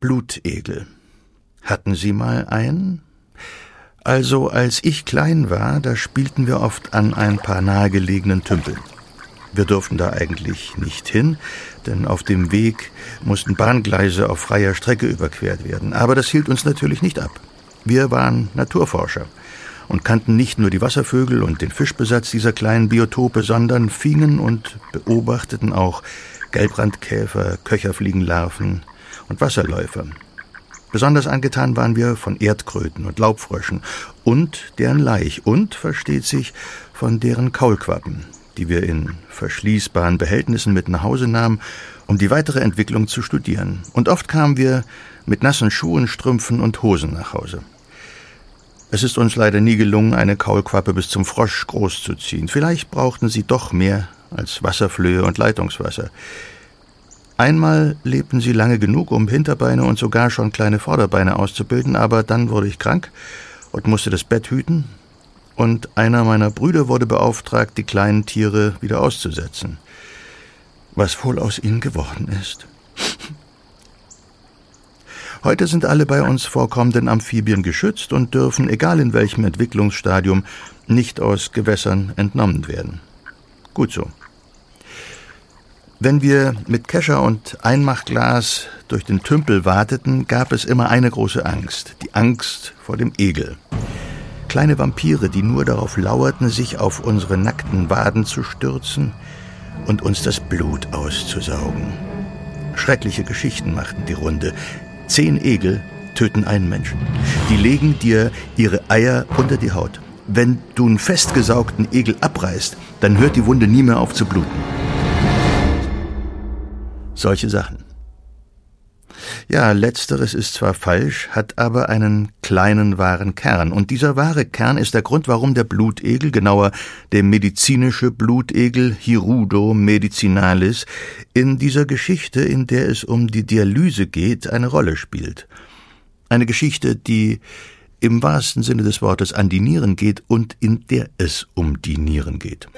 Blutegel. Hatten Sie mal einen? Also, als ich klein war, da spielten wir oft an ein paar nahegelegenen Tümpeln. Wir durften da eigentlich nicht hin, denn auf dem Weg mussten Bahngleise auf freier Strecke überquert werden. Aber das hielt uns natürlich nicht ab. Wir waren Naturforscher und kannten nicht nur die Wasservögel und den Fischbesatz dieser kleinen Biotope, sondern fingen und beobachteten auch Gelbrandkäfer, Köcherfliegenlarven und Wasserläufer. Besonders angetan waren wir von Erdkröten und Laubfröschen und deren Laich und, versteht sich, von deren Kaulquappen, die wir in verschließbaren Behältnissen mit nach Hause nahmen, um die weitere Entwicklung zu studieren. Und oft kamen wir mit nassen Schuhen, Strümpfen und Hosen nach Hause. Es ist uns leider nie gelungen, eine Kaulquappe bis zum Frosch großzuziehen. Vielleicht brauchten sie doch mehr als Wasserflöhe und Leitungswasser. Einmal lebten sie lange genug, um Hinterbeine und sogar schon kleine Vorderbeine auszubilden, aber dann wurde ich krank und musste das Bett hüten, und einer meiner Brüder wurde beauftragt, die kleinen Tiere wieder auszusetzen. Was wohl aus ihnen geworden ist. Heute sind alle bei uns vorkommenden Amphibien geschützt und dürfen, egal in welchem Entwicklungsstadium, nicht aus Gewässern entnommen werden. Gut so. Wenn wir mit Kescher und Einmachglas durch den Tümpel warteten, gab es immer eine große Angst, die Angst vor dem Egel. Kleine Vampire, die nur darauf lauerten, sich auf unsere nackten Waden zu stürzen und uns das Blut auszusaugen. Schreckliche Geschichten machten die Runde. Zehn Egel töten einen Menschen. Die legen dir ihre Eier unter die Haut. Wenn du einen festgesaugten Egel abreißt, dann hört die Wunde nie mehr auf zu bluten. Solche Sachen. Ja, letzteres ist zwar falsch, hat aber einen kleinen wahren Kern. Und dieser wahre Kern ist der Grund, warum der Blutegel, genauer der medizinische Blutegel Hirudo medicinalis, in dieser Geschichte, in der es um die Dialyse geht, eine Rolle spielt. Eine Geschichte, die im wahrsten Sinne des Wortes an die Nieren geht und in der es um die Nieren geht.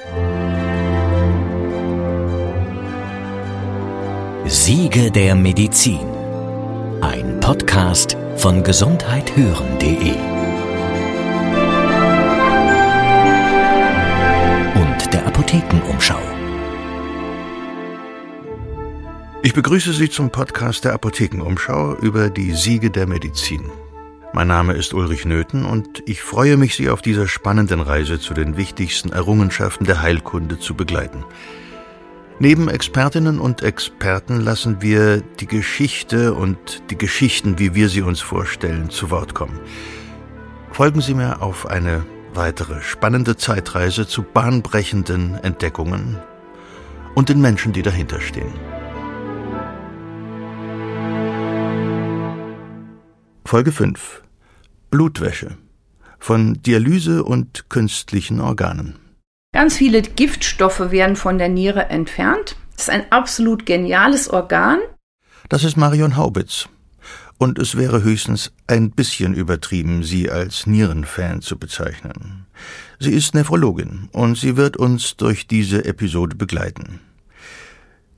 Siege der Medizin. Ein Podcast von gesundheithören.de und der Apothekenumschau. Ich begrüße Sie zum Podcast der Apothekenumschau über die Siege der Medizin. Mein Name ist Ulrich Nöthen und ich freue mich, Sie auf dieser spannenden Reise zu den wichtigsten Errungenschaften der Heilkunde zu begleiten. Neben Expertinnen und Experten lassen wir die Geschichte und die Geschichten, wie wir sie uns vorstellen, zu Wort kommen. Folgen Sie mir auf eine weitere spannende Zeitreise zu bahnbrechenden Entdeckungen und den Menschen, die dahinter stehen. Folge 5 Blutwäsche von Dialyse und künstlichen Organen. Ganz viele Giftstoffe werden von der Niere entfernt. Das ist ein absolut geniales Organ. Das ist Marion Haubitz. Und es wäre höchstens ein bisschen übertrieben, sie als Nierenfan zu bezeichnen. Sie ist Nephrologin und sie wird uns durch diese Episode begleiten.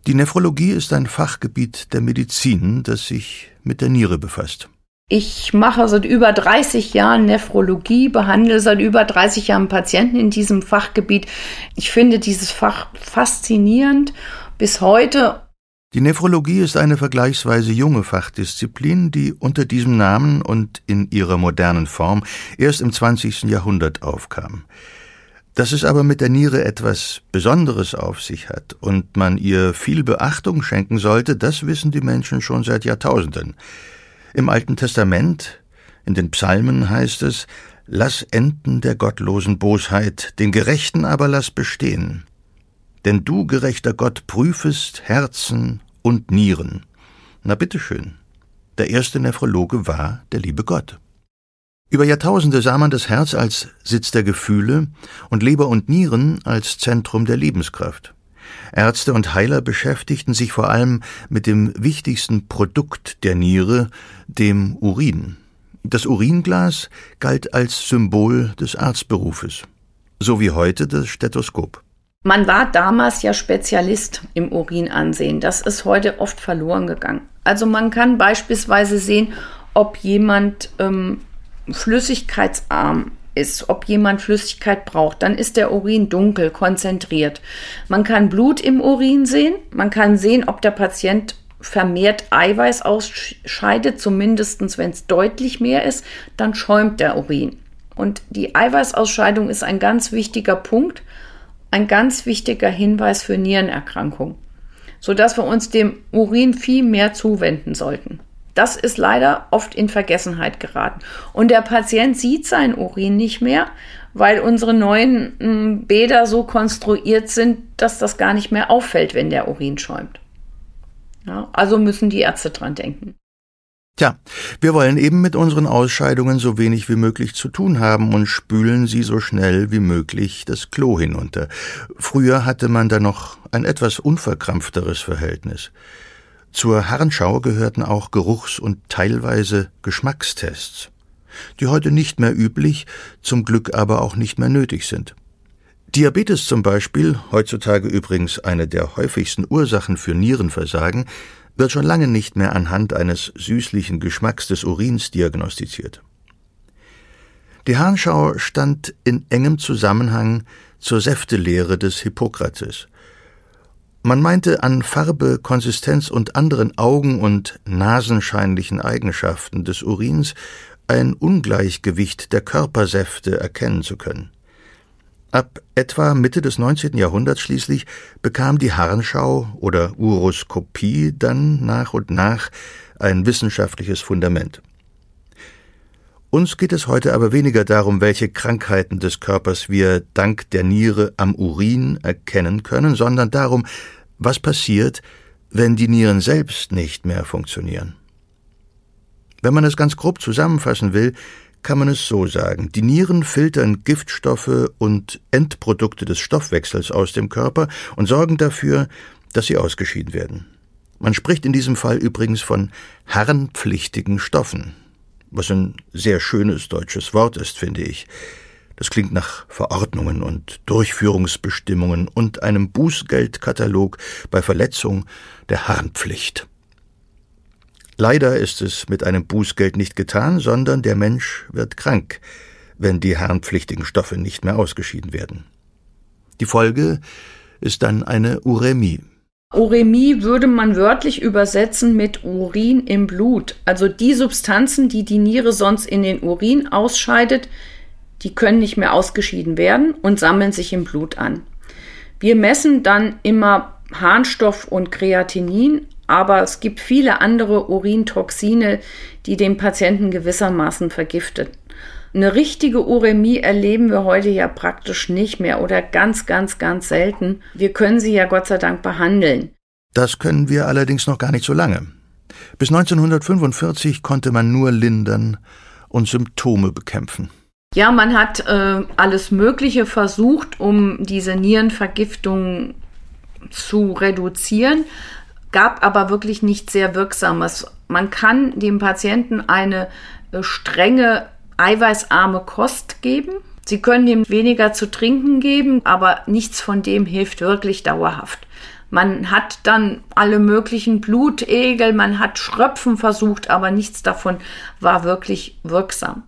Die Nephrologie ist ein Fachgebiet der Medizin, das sich mit der Niere befasst. Ich mache seit über 30 Jahren Nephrologie, behandle seit über 30 Jahren Patienten in diesem Fachgebiet. Ich finde dieses Fach faszinierend bis heute. Die Nephrologie ist eine vergleichsweise junge Fachdisziplin, die unter diesem Namen und in ihrer modernen Form erst im 20. Jahrhundert aufkam. Dass es aber mit der Niere etwas Besonderes auf sich hat und man ihr viel Beachtung schenken sollte, das wissen die Menschen schon seit Jahrtausenden. Im Alten Testament, in den Psalmen heißt es, Lass enden der gottlosen Bosheit, den Gerechten aber lass bestehen. Denn du, gerechter Gott, prüfest Herzen und Nieren. Na bitteschön. Der erste Nephrologe war der liebe Gott. Über Jahrtausende sah man das Herz als Sitz der Gefühle und Leber und Nieren als Zentrum der Lebenskraft. Ärzte und Heiler beschäftigten sich vor allem mit dem wichtigsten Produkt der Niere, dem Urin. Das Uringlas galt als Symbol des Arztberufes, so wie heute das Stethoskop. Man war damals ja Spezialist im Urinansehen. Das ist heute oft verloren gegangen. Also man kann beispielsweise sehen, ob jemand ähm, flüssigkeitsarm ist, ob jemand Flüssigkeit braucht, dann ist der Urin dunkel, konzentriert. Man kann Blut im Urin sehen, man kann sehen, ob der Patient vermehrt Eiweiß ausscheidet, zumindest wenn es deutlich mehr ist, dann schäumt der Urin. Und die Eiweißausscheidung ist ein ganz wichtiger Punkt, ein ganz wichtiger Hinweis für Nierenerkrankungen, sodass wir uns dem Urin viel mehr zuwenden sollten. Das ist leider oft in Vergessenheit geraten. Und der Patient sieht seinen Urin nicht mehr, weil unsere neuen hm, Bäder so konstruiert sind, dass das gar nicht mehr auffällt, wenn der Urin schäumt. Ja, also müssen die Ärzte dran denken. Tja, wir wollen eben mit unseren Ausscheidungen so wenig wie möglich zu tun haben und spülen sie so schnell wie möglich das Klo hinunter. Früher hatte man da noch ein etwas unverkrampfteres Verhältnis. Zur Herrenschau gehörten auch Geruchs- und teilweise Geschmackstests, die heute nicht mehr üblich, zum Glück aber auch nicht mehr nötig sind. Diabetes zum Beispiel, heutzutage übrigens eine der häufigsten Ursachen für Nierenversagen, wird schon lange nicht mehr anhand eines süßlichen Geschmacks des Urins diagnostiziert. Die Harnschau stand in engem Zusammenhang zur Säftelehre des Hippokrates. Man meinte an Farbe, Konsistenz und anderen augen- und nasenscheinlichen Eigenschaften des Urins ein Ungleichgewicht der Körpersäfte erkennen zu können. Ab etwa Mitte des 19. Jahrhunderts schließlich bekam die Harnschau oder Uroskopie dann nach und nach ein wissenschaftliches Fundament. Uns geht es heute aber weniger darum, welche Krankheiten des Körpers wir dank der Niere am Urin erkennen können, sondern darum, was passiert, wenn die Nieren selbst nicht mehr funktionieren. Wenn man es ganz grob zusammenfassen will, kann man es so sagen. Die Nieren filtern Giftstoffe und Endprodukte des Stoffwechsels aus dem Körper und sorgen dafür, dass sie ausgeschieden werden. Man spricht in diesem Fall übrigens von harnpflichtigen Stoffen, was ein sehr schönes deutsches Wort ist, finde ich. Das klingt nach Verordnungen und Durchführungsbestimmungen und einem Bußgeldkatalog bei Verletzung der Harnpflicht. Leider ist es mit einem Bußgeld nicht getan, sondern der Mensch wird krank, wenn die harnpflichtigen Stoffe nicht mehr ausgeschieden werden. Die Folge ist dann eine Urämie. Urämie würde man wörtlich übersetzen mit Urin im Blut. Also die Substanzen, die die Niere sonst in den Urin ausscheidet, die können nicht mehr ausgeschieden werden und sammeln sich im Blut an. Wir messen dann immer Harnstoff und Kreatinin, aber es gibt viele andere Urintoxine, die den Patienten gewissermaßen vergiften. Eine richtige Urämie erleben wir heute ja praktisch nicht mehr oder ganz, ganz, ganz selten. Wir können sie ja Gott sei Dank behandeln. Das können wir allerdings noch gar nicht so lange. Bis 1945 konnte man nur lindern und Symptome bekämpfen. Ja, man hat äh, alles Mögliche versucht, um diese Nierenvergiftung zu reduzieren gab aber wirklich nichts sehr Wirksames. Man kann dem Patienten eine äh, strenge, eiweißarme Kost geben. Sie können ihm weniger zu trinken geben, aber nichts von dem hilft wirklich dauerhaft. Man hat dann alle möglichen Blutegel, man hat Schröpfen versucht, aber nichts davon war wirklich wirksam.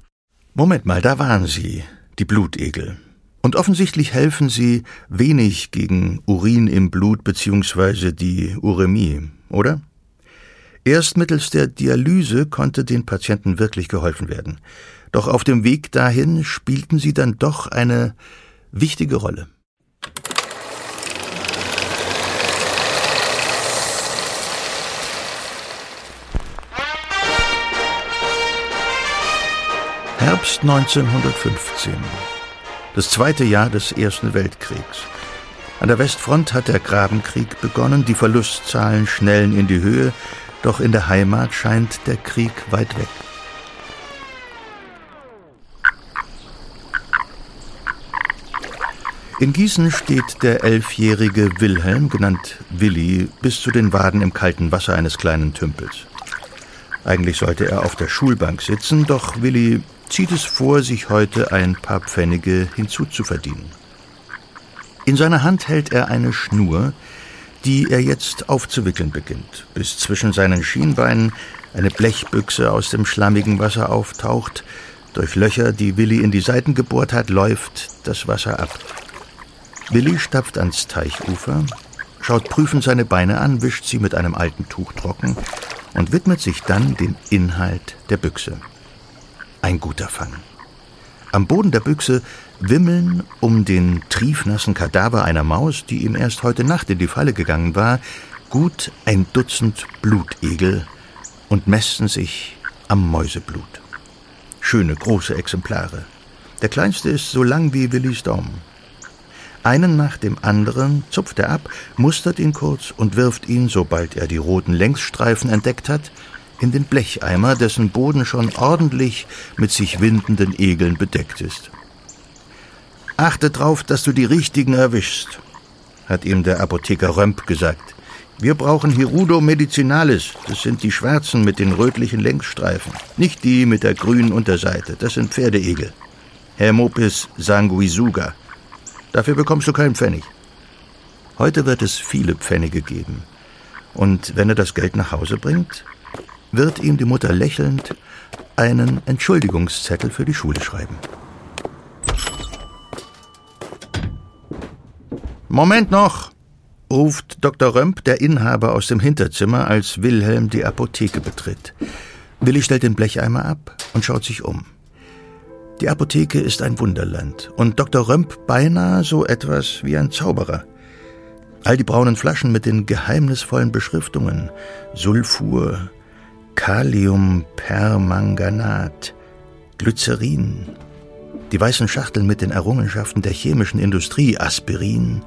Moment mal, da waren Sie, die Blutegel. Und offensichtlich helfen sie wenig gegen Urin im Blut bzw. die Urämie, oder? Erst mittels der Dialyse konnte den Patienten wirklich geholfen werden. Doch auf dem Weg dahin spielten sie dann doch eine wichtige Rolle. Herbst 1915 das zweite Jahr des Ersten Weltkriegs. An der Westfront hat der Grabenkrieg begonnen, die Verlustzahlen schnellen in die Höhe, doch in der Heimat scheint der Krieg weit weg. In Gießen steht der elfjährige Wilhelm, genannt Willi, bis zu den Waden im kalten Wasser eines kleinen Tümpels. Eigentlich sollte er auf der Schulbank sitzen, doch Willi zieht es vor, sich heute ein paar Pfennige hinzuzuverdienen. In seiner Hand hält er eine Schnur, die er jetzt aufzuwickeln beginnt, bis zwischen seinen Schienbeinen eine Blechbüchse aus dem schlammigen Wasser auftaucht. Durch Löcher, die Willi in die Seiten gebohrt hat, läuft das Wasser ab. Willi stapft ans Teichufer, schaut prüfend seine Beine an, wischt sie mit einem alten Tuch trocken und widmet sich dann dem Inhalt der Büchse. Ein guter Fang. Am Boden der Büchse wimmeln um den triefnassen Kadaver einer Maus, die ihm erst heute Nacht in die Falle gegangen war, gut ein Dutzend Blutegel und mästen sich am Mäuseblut. Schöne große Exemplare. Der kleinste ist so lang wie Willis Daumen. Einen nach dem anderen zupft er ab, mustert ihn kurz und wirft ihn, sobald er die roten Längsstreifen entdeckt hat, in den Blecheimer, dessen Boden schon ordentlich mit sich windenden Egeln bedeckt ist. Achte drauf, dass du die richtigen erwischst, hat ihm der Apotheker Römp gesagt. Wir brauchen Hirudo medicinalis, das sind die schwarzen mit den rötlichen Längsstreifen, nicht die mit der grünen Unterseite, das sind Pferdeegel. Hermopis sanguisuga. Dafür bekommst du keinen Pfennig. Heute wird es viele Pfennige geben. Und wenn er das Geld nach Hause bringt, wird ihm die Mutter lächelnd einen Entschuldigungszettel für die Schule schreiben. Moment noch, ruft Dr. Römp, der Inhaber, aus dem Hinterzimmer, als Wilhelm die Apotheke betritt. Willi stellt den Blecheimer ab und schaut sich um. Die Apotheke ist ein Wunderland und Dr. Römp beinahe so etwas wie ein Zauberer. All die braunen Flaschen mit den geheimnisvollen Beschriftungen Sulfur, Kaliumpermanganat, Glycerin, die weißen Schachteln mit den Errungenschaften der chemischen Industrie, Aspirin,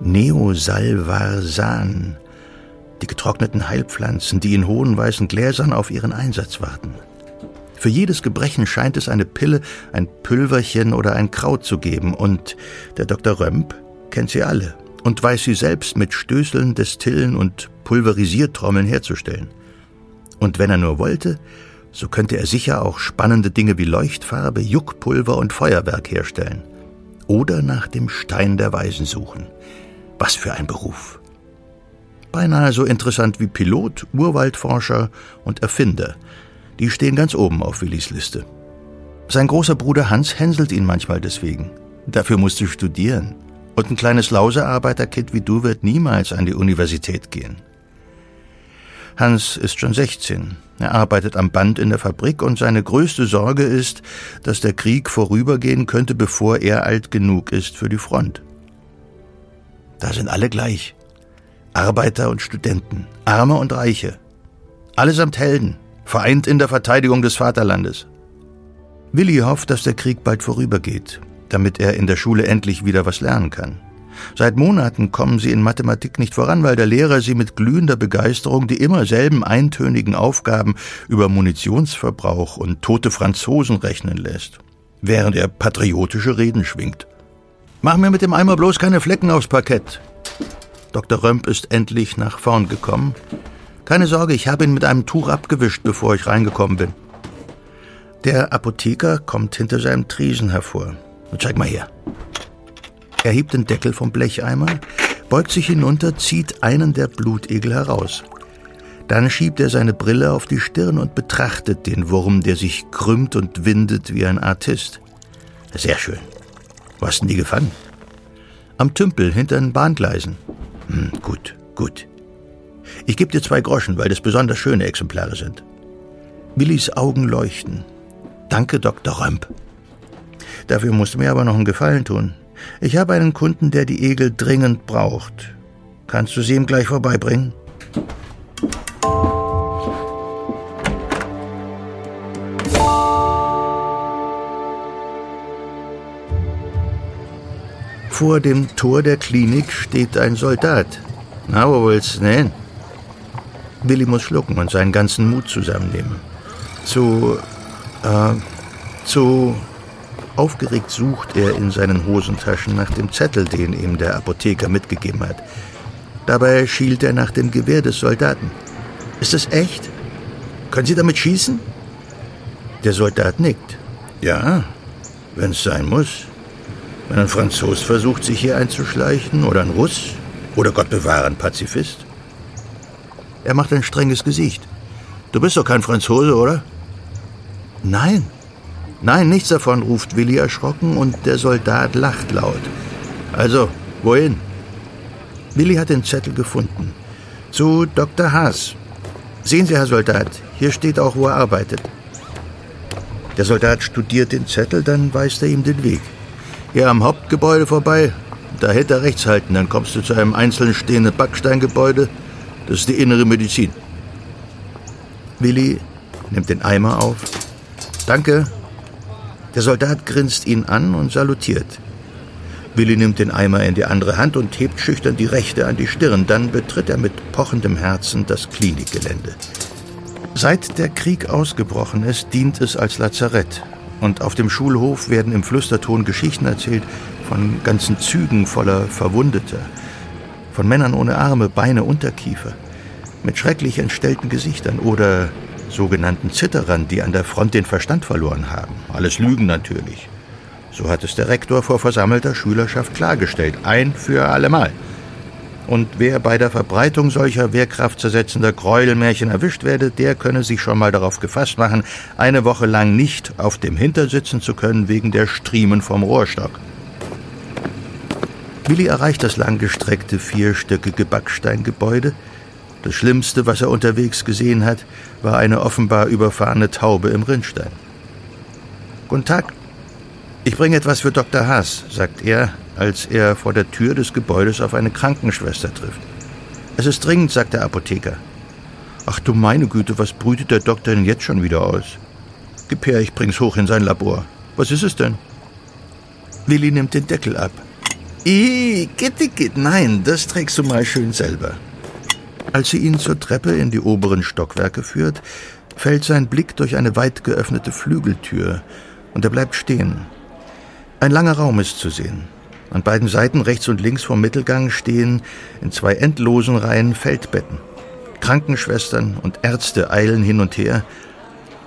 Neosalvarsan, die getrockneten Heilpflanzen, die in hohen weißen Gläsern auf ihren Einsatz warten. Für jedes Gebrechen scheint es eine Pille, ein Pülverchen oder ein Kraut zu geben, und der Dr. Römp kennt sie alle und weiß sie selbst mit Stößeln, Destillen und Pulverisiertrommeln herzustellen. Und wenn er nur wollte, so könnte er sicher auch spannende Dinge wie Leuchtfarbe, Juckpulver und Feuerwerk herstellen. Oder nach dem Stein der Weisen suchen. Was für ein Beruf. Beinahe so interessant wie Pilot, Urwaldforscher und Erfinder. Die stehen ganz oben auf Willis Liste. Sein großer Bruder Hans hänselt ihn manchmal deswegen. Dafür musst du studieren. Und ein kleines Lausearbeiterkind wie du wird niemals an die Universität gehen. Hans ist schon 16. Er arbeitet am Band in der Fabrik und seine größte Sorge ist, dass der Krieg vorübergehen könnte, bevor er alt genug ist für die Front. Da sind alle gleich. Arbeiter und Studenten, Arme und Reiche. Allesamt Helden, vereint in der Verteidigung des Vaterlandes. Willi hofft, dass der Krieg bald vorübergeht, damit er in der Schule endlich wieder was lernen kann. Seit Monaten kommen sie in Mathematik nicht voran, weil der Lehrer sie mit glühender Begeisterung die immer selben eintönigen Aufgaben über Munitionsverbrauch und tote Franzosen rechnen lässt, während er patriotische Reden schwingt. Mach mir mit dem Eimer bloß keine Flecken aufs Parkett. Dr. Römp ist endlich nach vorn gekommen. Keine Sorge, ich habe ihn mit einem Tuch abgewischt, bevor ich reingekommen bin. Der Apotheker kommt hinter seinem Triesen hervor. Zeig mal her. Er hebt den Deckel vom Blecheimer, beugt sich hinunter, zieht einen der Blutegel heraus. Dann schiebt er seine Brille auf die Stirn und betrachtet den Wurm, der sich krümmt und windet wie ein Artist. Sehr schön. Wo hast denn die gefangen? Am Tümpel hinter den Bahngleisen. Hm, gut, gut. Ich gebe dir zwei Groschen, weil das besonders schöne Exemplare sind. Willis Augen leuchten. Danke, Dr. Römp. Dafür musst du mir aber noch einen Gefallen tun. Ich habe einen Kunden, der die Egel dringend braucht. Kannst du sie ihm gleich vorbeibringen? Vor dem Tor der Klinik steht ein Soldat. Na, wo willst du hin? Willi muss schlucken und seinen ganzen Mut zusammennehmen. Zu, äh, zu Aufgeregt sucht er in seinen Hosentaschen nach dem Zettel, den ihm der Apotheker mitgegeben hat. Dabei schielt er nach dem Gewehr des Soldaten. Ist es echt? Können Sie damit schießen? Der Soldat nickt. Ja, wenn es sein muss. Wenn ein Franzos versucht, sich hier einzuschleichen oder ein Russ, Oder Gott bewahre, ein Pazifist? Er macht ein strenges Gesicht. Du bist doch kein Franzose, oder? Nein. Nein, nichts davon, ruft Willi erschrocken und der Soldat lacht laut. Also, wohin? Willi hat den Zettel gefunden. Zu Dr. Haas. Sehen Sie, Herr Soldat, hier steht auch, wo er arbeitet. Der Soldat studiert den Zettel, dann weist er ihm den Weg. Hier am Hauptgebäude vorbei, da hätte er rechts halten, dann kommst du zu einem einzeln stehenden Backsteingebäude. Das ist die innere Medizin. Willi nimmt den Eimer auf. Danke. Der Soldat grinst ihn an und salutiert. Willi nimmt den Eimer in die andere Hand und hebt schüchtern die rechte an die Stirn. Dann betritt er mit pochendem Herzen das Klinikgelände. Seit der Krieg ausgebrochen ist, dient es als Lazarett. Und auf dem Schulhof werden im Flüsterton Geschichten erzählt von ganzen Zügen voller Verwundeter, von Männern ohne Arme, Beine, Unterkiefer, mit schrecklich entstellten Gesichtern oder sogenannten Zitterern, die an der Front den Verstand verloren haben. Alles Lügen natürlich. So hat es der Rektor vor versammelter Schülerschaft klargestellt, ein für allemal. Und wer bei der Verbreitung solcher wehrkraftzersetzender Gräuelmärchen erwischt werde, der könne sich schon mal darauf gefasst machen, eine Woche lang nicht auf dem Hinter sitzen zu können wegen der Striemen vom Rohrstock. Willi erreicht das langgestreckte vierstöckige Backsteingebäude. Das Schlimmste, was er unterwegs gesehen hat, war eine offenbar überfahrene Taube im Rinnstein. Guten Tag. Ich bringe etwas für Dr. Haas, sagt er, als er vor der Tür des Gebäudes auf eine Krankenschwester trifft. Es ist dringend, sagt der Apotheker. Ach du meine Güte, was brütet der Doktor denn jetzt schon wieder aus? Gib her, ich bring's hoch in sein Labor. Was ist es denn? Willi nimmt den Deckel ab. Ih, gitti, gitt, nein, das trägst du mal schön selber. Als sie ihn zur Treppe in die oberen Stockwerke führt, fällt sein Blick durch eine weit geöffnete Flügeltür und er bleibt stehen. Ein langer Raum ist zu sehen. An beiden Seiten rechts und links vom Mittelgang stehen in zwei endlosen Reihen Feldbetten. Krankenschwestern und Ärzte eilen hin und her.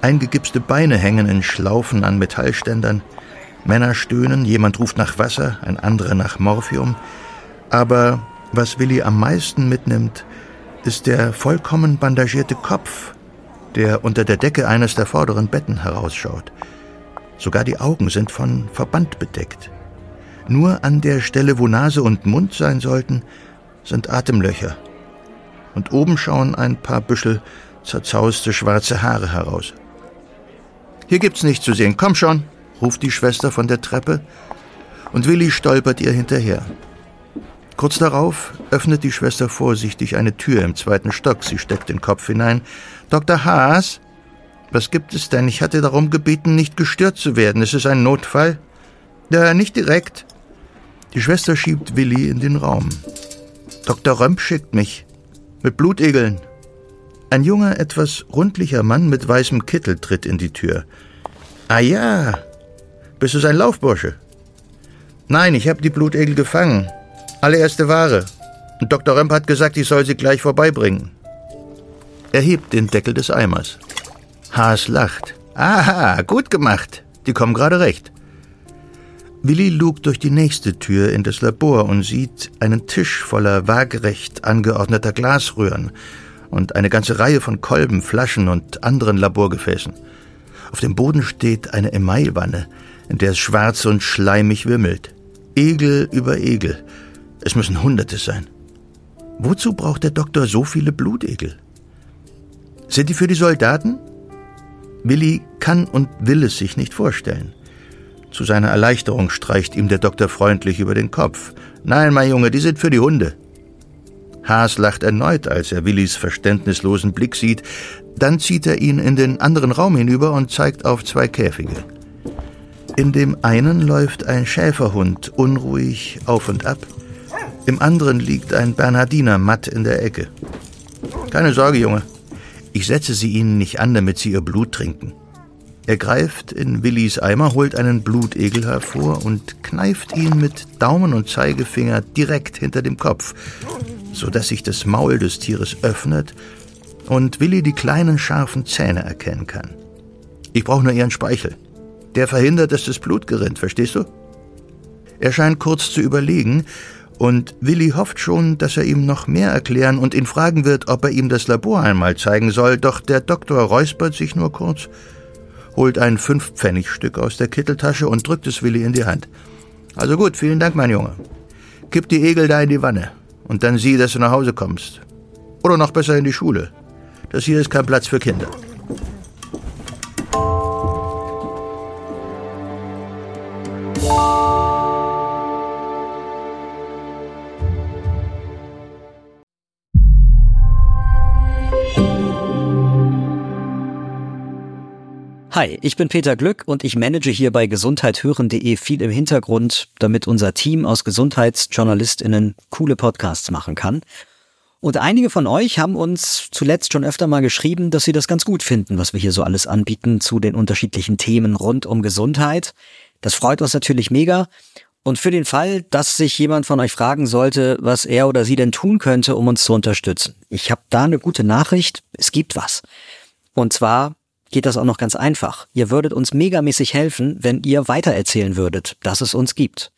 Eingegipste Beine hängen in Schlaufen an Metallständern. Männer stöhnen, jemand ruft nach Wasser, ein anderer nach Morphium. Aber was Willi am meisten mitnimmt, ist der vollkommen bandagierte Kopf, der unter der Decke eines der vorderen Betten herausschaut. Sogar die Augen sind von Verband bedeckt. Nur an der Stelle, wo Nase und Mund sein sollten, sind Atemlöcher. Und oben schauen ein paar Büschel zerzauste schwarze Haare heraus. Hier gibt's nichts zu sehen. Komm schon, ruft die Schwester von der Treppe, und Willi stolpert ihr hinterher. Kurz darauf öffnet die Schwester vorsichtig eine Tür im zweiten Stock. Sie steckt den Kopf hinein. Dr. Haas? Was gibt es denn? Ich hatte darum gebeten, nicht gestört zu werden. Ist es ein Notfall? Ja, nicht direkt. Die Schwester schiebt Willi in den Raum. Dr. Römp schickt mich. Mit Blutegeln. Ein junger, etwas rundlicher Mann mit weißem Kittel tritt in die Tür. Ah ja. Bist du sein Laufbursche? Nein, ich habe die Blutegel gefangen. Allererste Ware. Und Dr. Römp hat gesagt, ich soll sie gleich vorbeibringen. Er hebt den Deckel des Eimers. Haas lacht. Aha, gut gemacht. Die kommen gerade recht. Willi lugt durch die nächste Tür in das Labor und sieht einen Tisch voller waagerecht angeordneter Glasröhren und eine ganze Reihe von Kolben, Flaschen und anderen Laborgefäßen. Auf dem Boden steht eine Emailwanne, in der es schwarz und schleimig wimmelt. Egel über Egel. Es müssen Hunderte sein. Wozu braucht der Doktor so viele Blutegel? Sind die für die Soldaten? Willi kann und will es sich nicht vorstellen. Zu seiner Erleichterung streicht ihm der Doktor freundlich über den Kopf. Nein, mein Junge, die sind für die Hunde. Haas lacht erneut, als er Willis verständnislosen Blick sieht. Dann zieht er ihn in den anderen Raum hinüber und zeigt auf zwei Käfige. In dem einen läuft ein Schäferhund unruhig auf und ab. Im anderen liegt ein Bernhardiner matt in der Ecke. Keine Sorge, Junge. Ich setze sie ihnen nicht an, damit sie ihr Blut trinken. Er greift in Willis Eimer, holt einen Blutegel hervor und kneift ihn mit Daumen und Zeigefinger direkt hinter dem Kopf, so dass sich das Maul des Tieres öffnet und Willi die kleinen scharfen Zähne erkennen kann. Ich brauche nur ihren Speichel. Der verhindert, dass das Blut gerinnt, verstehst du? Er scheint kurz zu überlegen Und Willi hofft schon, dass er ihm noch mehr erklären und ihn fragen wird, ob er ihm das Labor einmal zeigen soll, doch der Doktor räuspert sich nur kurz, holt ein Fünfpfennigstück aus der Kitteltasche und drückt es Willi in die Hand. Also gut, vielen Dank, mein Junge. Kipp die Egel da in die Wanne und dann sieh, dass du nach Hause kommst. Oder noch besser in die Schule. Das hier ist kein Platz für Kinder. Hi, ich bin Peter Glück und ich manage hier bei gesundheithören.de viel im Hintergrund, damit unser Team aus Gesundheitsjournalistinnen coole Podcasts machen kann. Und einige von euch haben uns zuletzt schon öfter mal geschrieben, dass sie das ganz gut finden, was wir hier so alles anbieten zu den unterschiedlichen Themen rund um Gesundheit. Das freut uns natürlich mega. Und für den Fall, dass sich jemand von euch fragen sollte, was er oder sie denn tun könnte, um uns zu unterstützen. Ich habe da eine gute Nachricht. Es gibt was. Und zwar geht das auch noch ganz einfach. Ihr würdet uns megamäßig helfen, wenn ihr weitererzählen würdet, dass es uns gibt.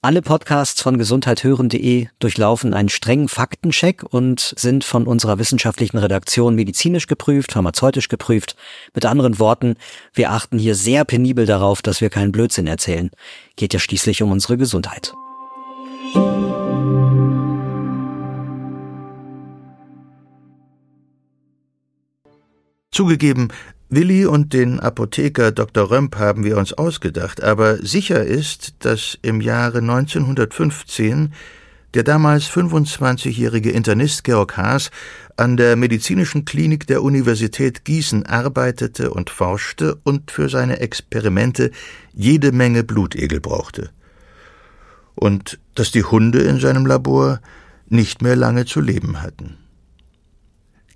Alle Podcasts von gesundheithören.de durchlaufen einen strengen Faktencheck und sind von unserer wissenschaftlichen Redaktion medizinisch geprüft, pharmazeutisch geprüft. Mit anderen Worten, wir achten hier sehr penibel darauf, dass wir keinen Blödsinn erzählen. Geht ja schließlich um unsere Gesundheit. Zugegeben, Willi und den Apotheker Dr. Römp haben wir uns ausgedacht, aber sicher ist, dass im Jahre 1915 der damals 25-jährige Internist Georg Haas an der medizinischen Klinik der Universität Gießen arbeitete und forschte und für seine Experimente jede Menge Blutegel brauchte. Und dass die Hunde in seinem Labor nicht mehr lange zu leben hatten.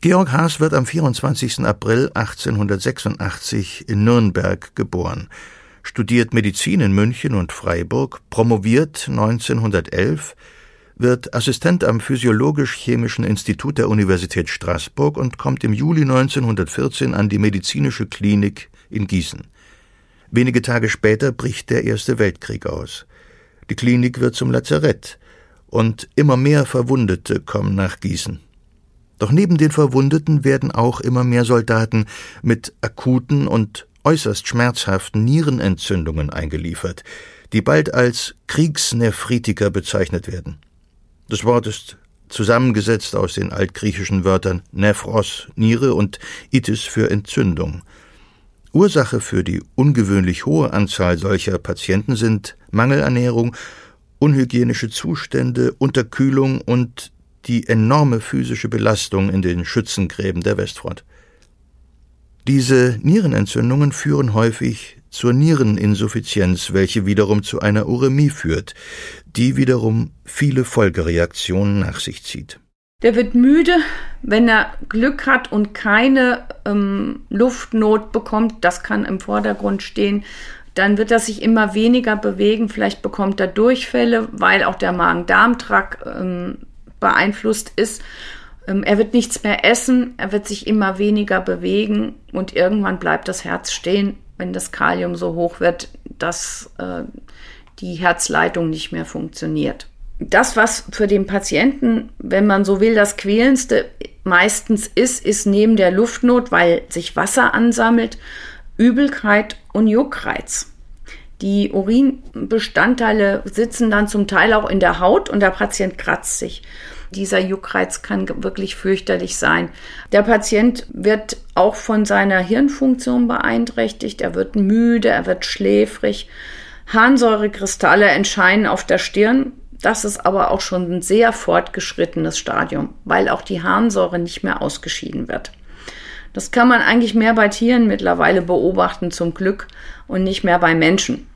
Georg Haas wird am 24. April 1886 in Nürnberg geboren, studiert Medizin in München und Freiburg, promoviert 1911, wird Assistent am Physiologisch-Chemischen Institut der Universität Straßburg und kommt im Juli 1914 an die medizinische Klinik in Gießen. Wenige Tage später bricht der Erste Weltkrieg aus. Die Klinik wird zum Lazarett und immer mehr Verwundete kommen nach Gießen. Doch neben den Verwundeten werden auch immer mehr Soldaten mit akuten und äußerst schmerzhaften Nierenentzündungen eingeliefert, die bald als Kriegsnephritiker bezeichnet werden. Das Wort ist zusammengesetzt aus den altgriechischen Wörtern Nephros, Niere und Itis für Entzündung. Ursache für die ungewöhnlich hohe Anzahl solcher Patienten sind Mangelernährung, unhygienische Zustände, Unterkühlung und die enorme physische Belastung in den Schützengräben der Westfront. Diese Nierenentzündungen führen häufig zur Niereninsuffizienz, welche wiederum zu einer Uremie führt, die wiederum viele Folgereaktionen nach sich zieht. Der wird müde, wenn er Glück hat und keine ähm, Luftnot bekommt. Das kann im Vordergrund stehen. Dann wird er sich immer weniger bewegen. Vielleicht bekommt er Durchfälle, weil auch der Magen-Darm-Trakt ähm, beeinflusst ist. Ähm, er wird nichts mehr essen, er wird sich immer weniger bewegen und irgendwann bleibt das Herz stehen, wenn das Kalium so hoch wird, dass äh, die Herzleitung nicht mehr funktioniert. Das, was für den Patienten, wenn man so will, das Quälendste meistens ist, ist neben der Luftnot, weil sich Wasser ansammelt, Übelkeit und Juckreiz. Die Urinbestandteile sitzen dann zum Teil auch in der Haut und der Patient kratzt sich. Dieser Juckreiz kann wirklich fürchterlich sein. Der Patient wird auch von seiner Hirnfunktion beeinträchtigt. Er wird müde, er wird schläfrig. Harnsäurekristalle entscheiden auf der Stirn. Das ist aber auch schon ein sehr fortgeschrittenes Stadium, weil auch die Harnsäure nicht mehr ausgeschieden wird. Das kann man eigentlich mehr bei Tieren mittlerweile beobachten, zum Glück, und nicht mehr bei Menschen.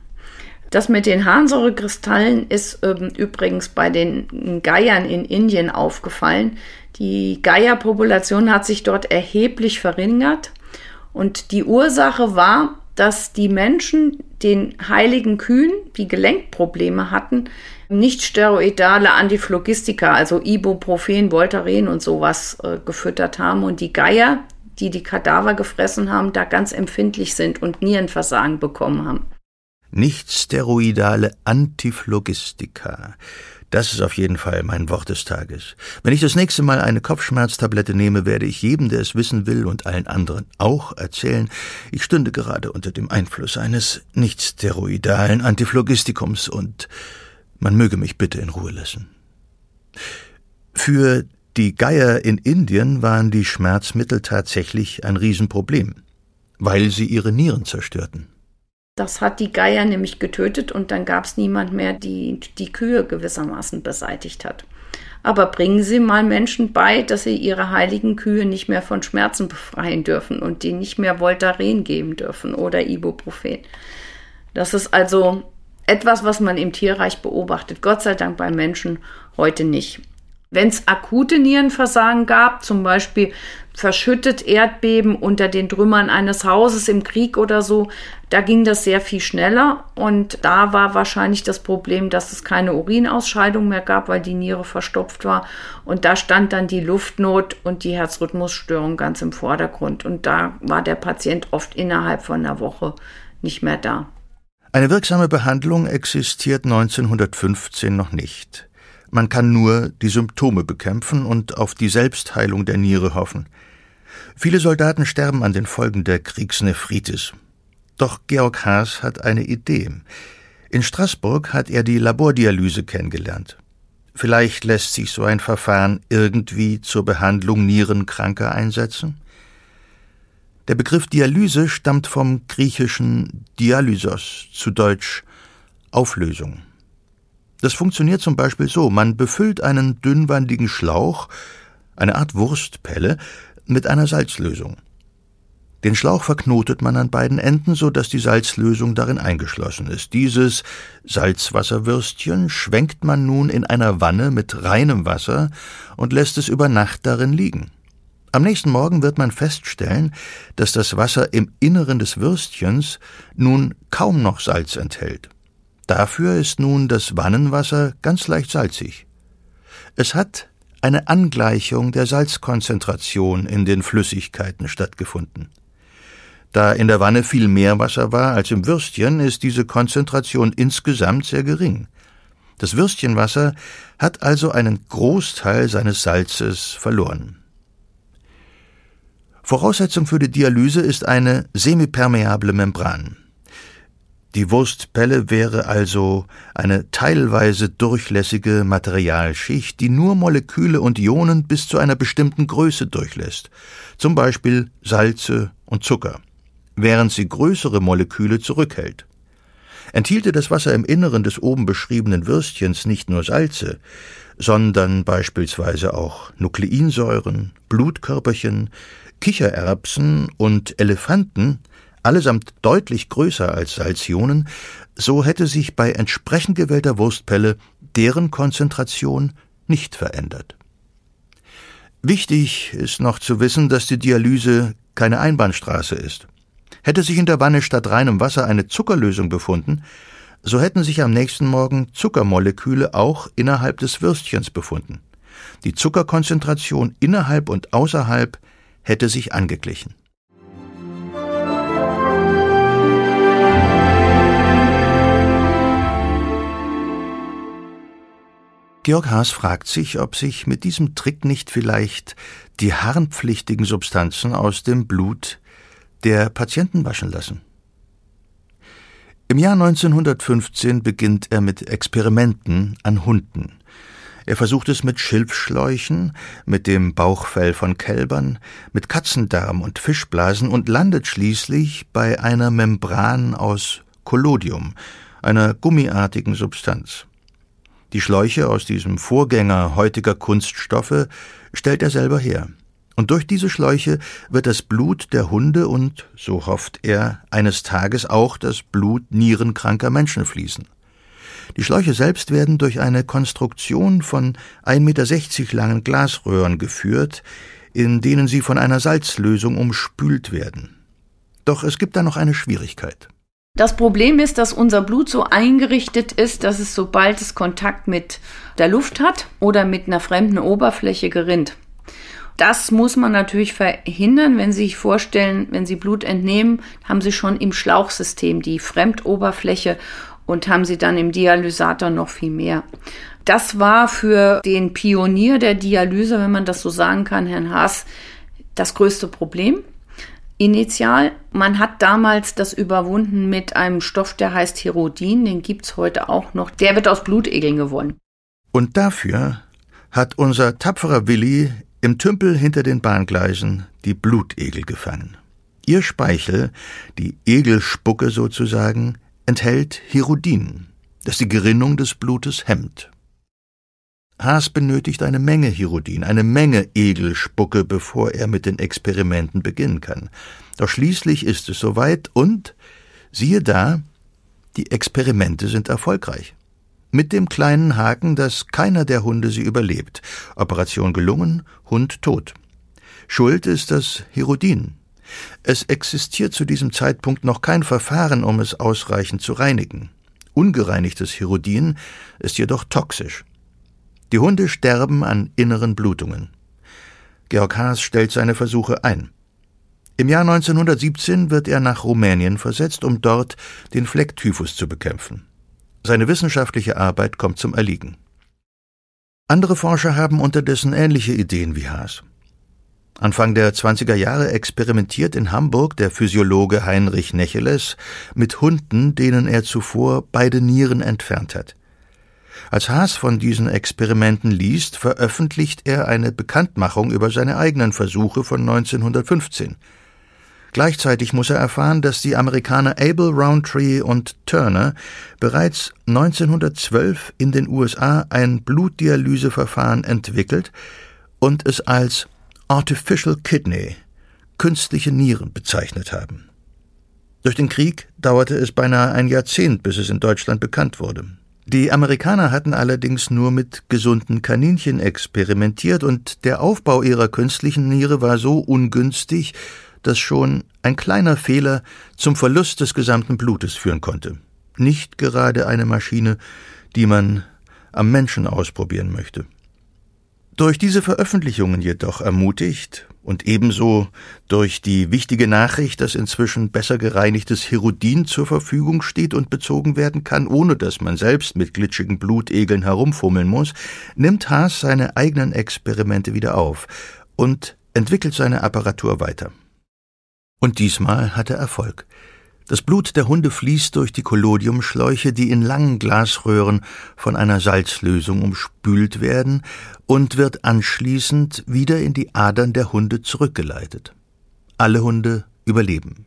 Das mit den Harnsäurekristallen ist ähm, übrigens bei den Geiern in Indien aufgefallen. Die Geierpopulation hat sich dort erheblich verringert und die Ursache war, dass die Menschen den heiligen Kühen, die Gelenkprobleme hatten, nicht steroidale Antiphlogistika, also Ibuprofen, Voltaren und sowas äh, gefüttert haben und die Geier, die die Kadaver gefressen haben, da ganz empfindlich sind und Nierenversagen bekommen haben nicht steroidale Antiphlogistika. Das ist auf jeden Fall mein Wort des Tages. Wenn ich das nächste Mal eine Kopfschmerztablette nehme, werde ich jedem, der es wissen will und allen anderen auch erzählen, ich stünde gerade unter dem Einfluss eines nicht steroidalen Antiphlogistikums und man möge mich bitte in Ruhe lassen. Für die Geier in Indien waren die Schmerzmittel tatsächlich ein Riesenproblem, weil sie ihre Nieren zerstörten. Das hat die Geier nämlich getötet und dann gab es niemand mehr, die die Kühe gewissermaßen beseitigt hat. Aber bringen Sie mal Menschen bei, dass sie ihre heiligen Kühe nicht mehr von Schmerzen befreien dürfen und die nicht mehr Voltaren geben dürfen oder Ibuprofen. Das ist also etwas, was man im Tierreich beobachtet. Gott sei Dank bei Menschen heute nicht. Wenn es akute Nierenversagen gab, zum Beispiel verschüttet Erdbeben unter den Trümmern eines Hauses im Krieg oder so, da ging das sehr viel schneller und da war wahrscheinlich das Problem, dass es keine Urinausscheidung mehr gab, weil die Niere verstopft war und da stand dann die Luftnot und die Herzrhythmusstörung ganz im Vordergrund und da war der Patient oft innerhalb von einer Woche nicht mehr da. Eine wirksame Behandlung existiert 1915 noch nicht. Man kann nur die Symptome bekämpfen und auf die Selbstheilung der Niere hoffen. Viele Soldaten sterben an den Folgen der Kriegsnephritis. Doch Georg Haas hat eine Idee. In Straßburg hat er die Labordialyse kennengelernt. Vielleicht lässt sich so ein Verfahren irgendwie zur Behandlung Nierenkranker einsetzen? Der Begriff Dialyse stammt vom griechischen Dialysos, zu Deutsch Auflösung. Das funktioniert zum Beispiel so, man befüllt einen dünnwandigen Schlauch, eine Art Wurstpelle, mit einer Salzlösung. Den Schlauch verknotet man an beiden Enden, so dass die Salzlösung darin eingeschlossen ist. Dieses Salzwasserwürstchen schwenkt man nun in einer Wanne mit reinem Wasser und lässt es über Nacht darin liegen. Am nächsten Morgen wird man feststellen, dass das Wasser im Inneren des Würstchens nun kaum noch Salz enthält. Dafür ist nun das Wannenwasser ganz leicht salzig. Es hat eine Angleichung der Salzkonzentration in den Flüssigkeiten stattgefunden. Da in der Wanne viel mehr Wasser war als im Würstchen, ist diese Konzentration insgesamt sehr gering. Das Würstchenwasser hat also einen Großteil seines Salzes verloren. Voraussetzung für die Dialyse ist eine semipermeable Membran. Die Wurstpelle wäre also eine teilweise durchlässige Materialschicht, die nur Moleküle und Ionen bis zu einer bestimmten Größe durchlässt, zum Beispiel Salze und Zucker, während sie größere Moleküle zurückhält. Enthielte das Wasser im Inneren des oben beschriebenen Würstchens nicht nur Salze, sondern beispielsweise auch Nukleinsäuren, Blutkörperchen, Kichererbsen und Elefanten, allesamt deutlich größer als Salzionen, so hätte sich bei entsprechend gewählter Wurstpelle deren Konzentration nicht verändert. Wichtig ist noch zu wissen, dass die Dialyse keine Einbahnstraße ist. Hätte sich in der Wanne statt reinem Wasser eine Zuckerlösung befunden, so hätten sich am nächsten Morgen Zuckermoleküle auch innerhalb des Würstchens befunden. Die Zuckerkonzentration innerhalb und außerhalb hätte sich angeglichen. Georg Haas fragt sich, ob sich mit diesem Trick nicht vielleicht die harnpflichtigen Substanzen aus dem Blut der Patienten waschen lassen. Im Jahr 1915 beginnt er mit Experimenten an Hunden. Er versucht es mit Schilfschläuchen, mit dem Bauchfell von Kälbern, mit Katzendarm und Fischblasen und landet schließlich bei einer Membran aus Collodium, einer gummiartigen Substanz. Die Schläuche aus diesem Vorgänger heutiger Kunststoffe stellt er selber her. Und durch diese Schläuche wird das Blut der Hunde und, so hofft er, eines Tages auch das Blut nierenkranker Menschen fließen. Die Schläuche selbst werden durch eine Konstruktion von 1,60 Meter langen Glasröhren geführt, in denen sie von einer Salzlösung umspült werden. Doch es gibt da noch eine Schwierigkeit. Das Problem ist, dass unser Blut so eingerichtet ist, dass es, sobald es Kontakt mit der Luft hat oder mit einer fremden Oberfläche gerinnt. Das muss man natürlich verhindern, wenn Sie sich vorstellen, wenn Sie Blut entnehmen, haben Sie schon im Schlauchsystem die Fremdoberfläche und haben sie dann im Dialysator noch viel mehr. Das war für den Pionier der Dialyse, wenn man das so sagen kann, Herrn Haas, das größte Problem. Initial, man hat damals das überwunden mit einem Stoff, der heißt Herodin, den gibt es heute auch noch. Der wird aus Blutegeln gewonnen. Und dafür hat unser tapferer Willi im Tümpel hinter den Bahngleisen die Blutegel gefangen. Ihr Speichel, die Egelspucke sozusagen, enthält Herodin, das die Gerinnung des Blutes hemmt. Haas benötigt eine Menge Hirodin, eine Menge Egelspucke, bevor er mit den Experimenten beginnen kann. Doch schließlich ist es soweit und siehe da, die Experimente sind erfolgreich. Mit dem kleinen Haken, dass keiner der Hunde sie überlebt. Operation gelungen, Hund tot. Schuld ist das Hirodin. Es existiert zu diesem Zeitpunkt noch kein Verfahren, um es ausreichend zu reinigen. Ungereinigtes Hirodin ist jedoch toxisch. Die Hunde sterben an inneren Blutungen. Georg Haas stellt seine Versuche ein. Im Jahr 1917 wird er nach Rumänien versetzt, um dort den Flecktyphus zu bekämpfen. Seine wissenschaftliche Arbeit kommt zum Erliegen. Andere Forscher haben unterdessen ähnliche Ideen wie Haas. Anfang der 20er Jahre experimentiert in Hamburg der Physiologe Heinrich Necheles mit Hunden, denen er zuvor beide Nieren entfernt hat. Als Haas von diesen Experimenten liest, veröffentlicht er eine Bekanntmachung über seine eigenen Versuche von 1915. Gleichzeitig muss er erfahren, dass die Amerikaner Abel, Roundtree und Turner bereits 1912 in den USA ein Blutdialyseverfahren entwickelt und es als Artificial Kidney, künstliche Nieren bezeichnet haben. Durch den Krieg dauerte es beinahe ein Jahrzehnt, bis es in Deutschland bekannt wurde. Die Amerikaner hatten allerdings nur mit gesunden Kaninchen experimentiert und der Aufbau ihrer künstlichen Niere war so ungünstig, dass schon ein kleiner Fehler zum Verlust des gesamten Blutes führen konnte. Nicht gerade eine Maschine, die man am Menschen ausprobieren möchte. Durch diese Veröffentlichungen jedoch ermutigt und ebenso durch die wichtige Nachricht, dass inzwischen besser gereinigtes Herodin zur Verfügung steht und bezogen werden kann, ohne dass man selbst mit glitschigen Blutegeln herumfummeln muss, nimmt Haas seine eigenen Experimente wieder auf und entwickelt seine Apparatur weiter. Und diesmal hat er Erfolg. Das Blut der Hunde fließt durch die Collodiumschläuche, die in langen Glasröhren von einer Salzlösung umspült werden und wird anschließend wieder in die Adern der Hunde zurückgeleitet. Alle Hunde überleben.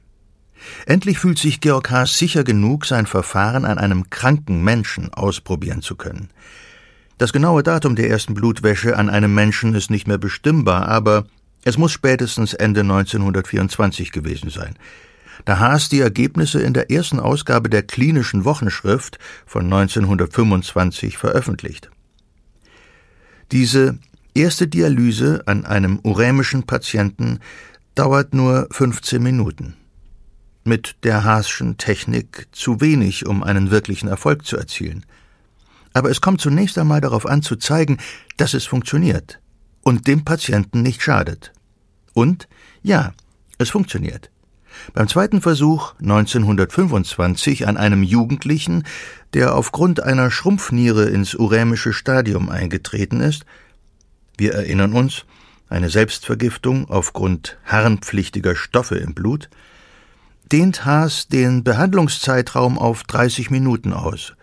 Endlich fühlt sich Georg Haas sicher genug, sein Verfahren an einem kranken Menschen ausprobieren zu können. Das genaue Datum der ersten Blutwäsche an einem Menschen ist nicht mehr bestimmbar, aber es muss spätestens Ende 1924 gewesen sein da Haas die Ergebnisse in der ersten Ausgabe der Klinischen Wochenschrift von 1925 veröffentlicht. Diese erste Dialyse an einem urämischen Patienten dauert nur 15 Minuten. Mit der Haaschen Technik zu wenig, um einen wirklichen Erfolg zu erzielen. Aber es kommt zunächst einmal darauf an zu zeigen, dass es funktioniert und dem Patienten nicht schadet. Und ja, es funktioniert. Beim zweiten Versuch 1925 an einem Jugendlichen, der aufgrund einer Schrumpfniere ins urämische Stadium eingetreten ist, wir erinnern uns, eine Selbstvergiftung aufgrund harnpflichtiger Stoffe im Blut, dehnt Haas den Behandlungszeitraum auf 30 Minuten aus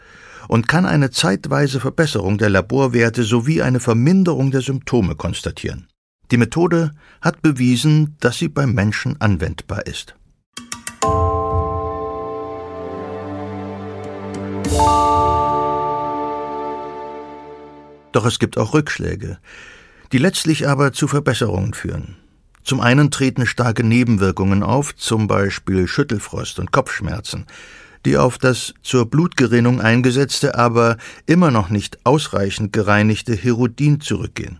und kann eine zeitweise Verbesserung der Laborwerte sowie eine Verminderung der Symptome konstatieren. Die Methode hat bewiesen, dass sie beim Menschen anwendbar ist. Doch es gibt auch Rückschläge, die letztlich aber zu Verbesserungen führen. Zum einen treten starke Nebenwirkungen auf, zum Beispiel Schüttelfrost und Kopfschmerzen, die auf das zur Blutgerinnung eingesetzte, aber immer noch nicht ausreichend gereinigte Herodin zurückgehen.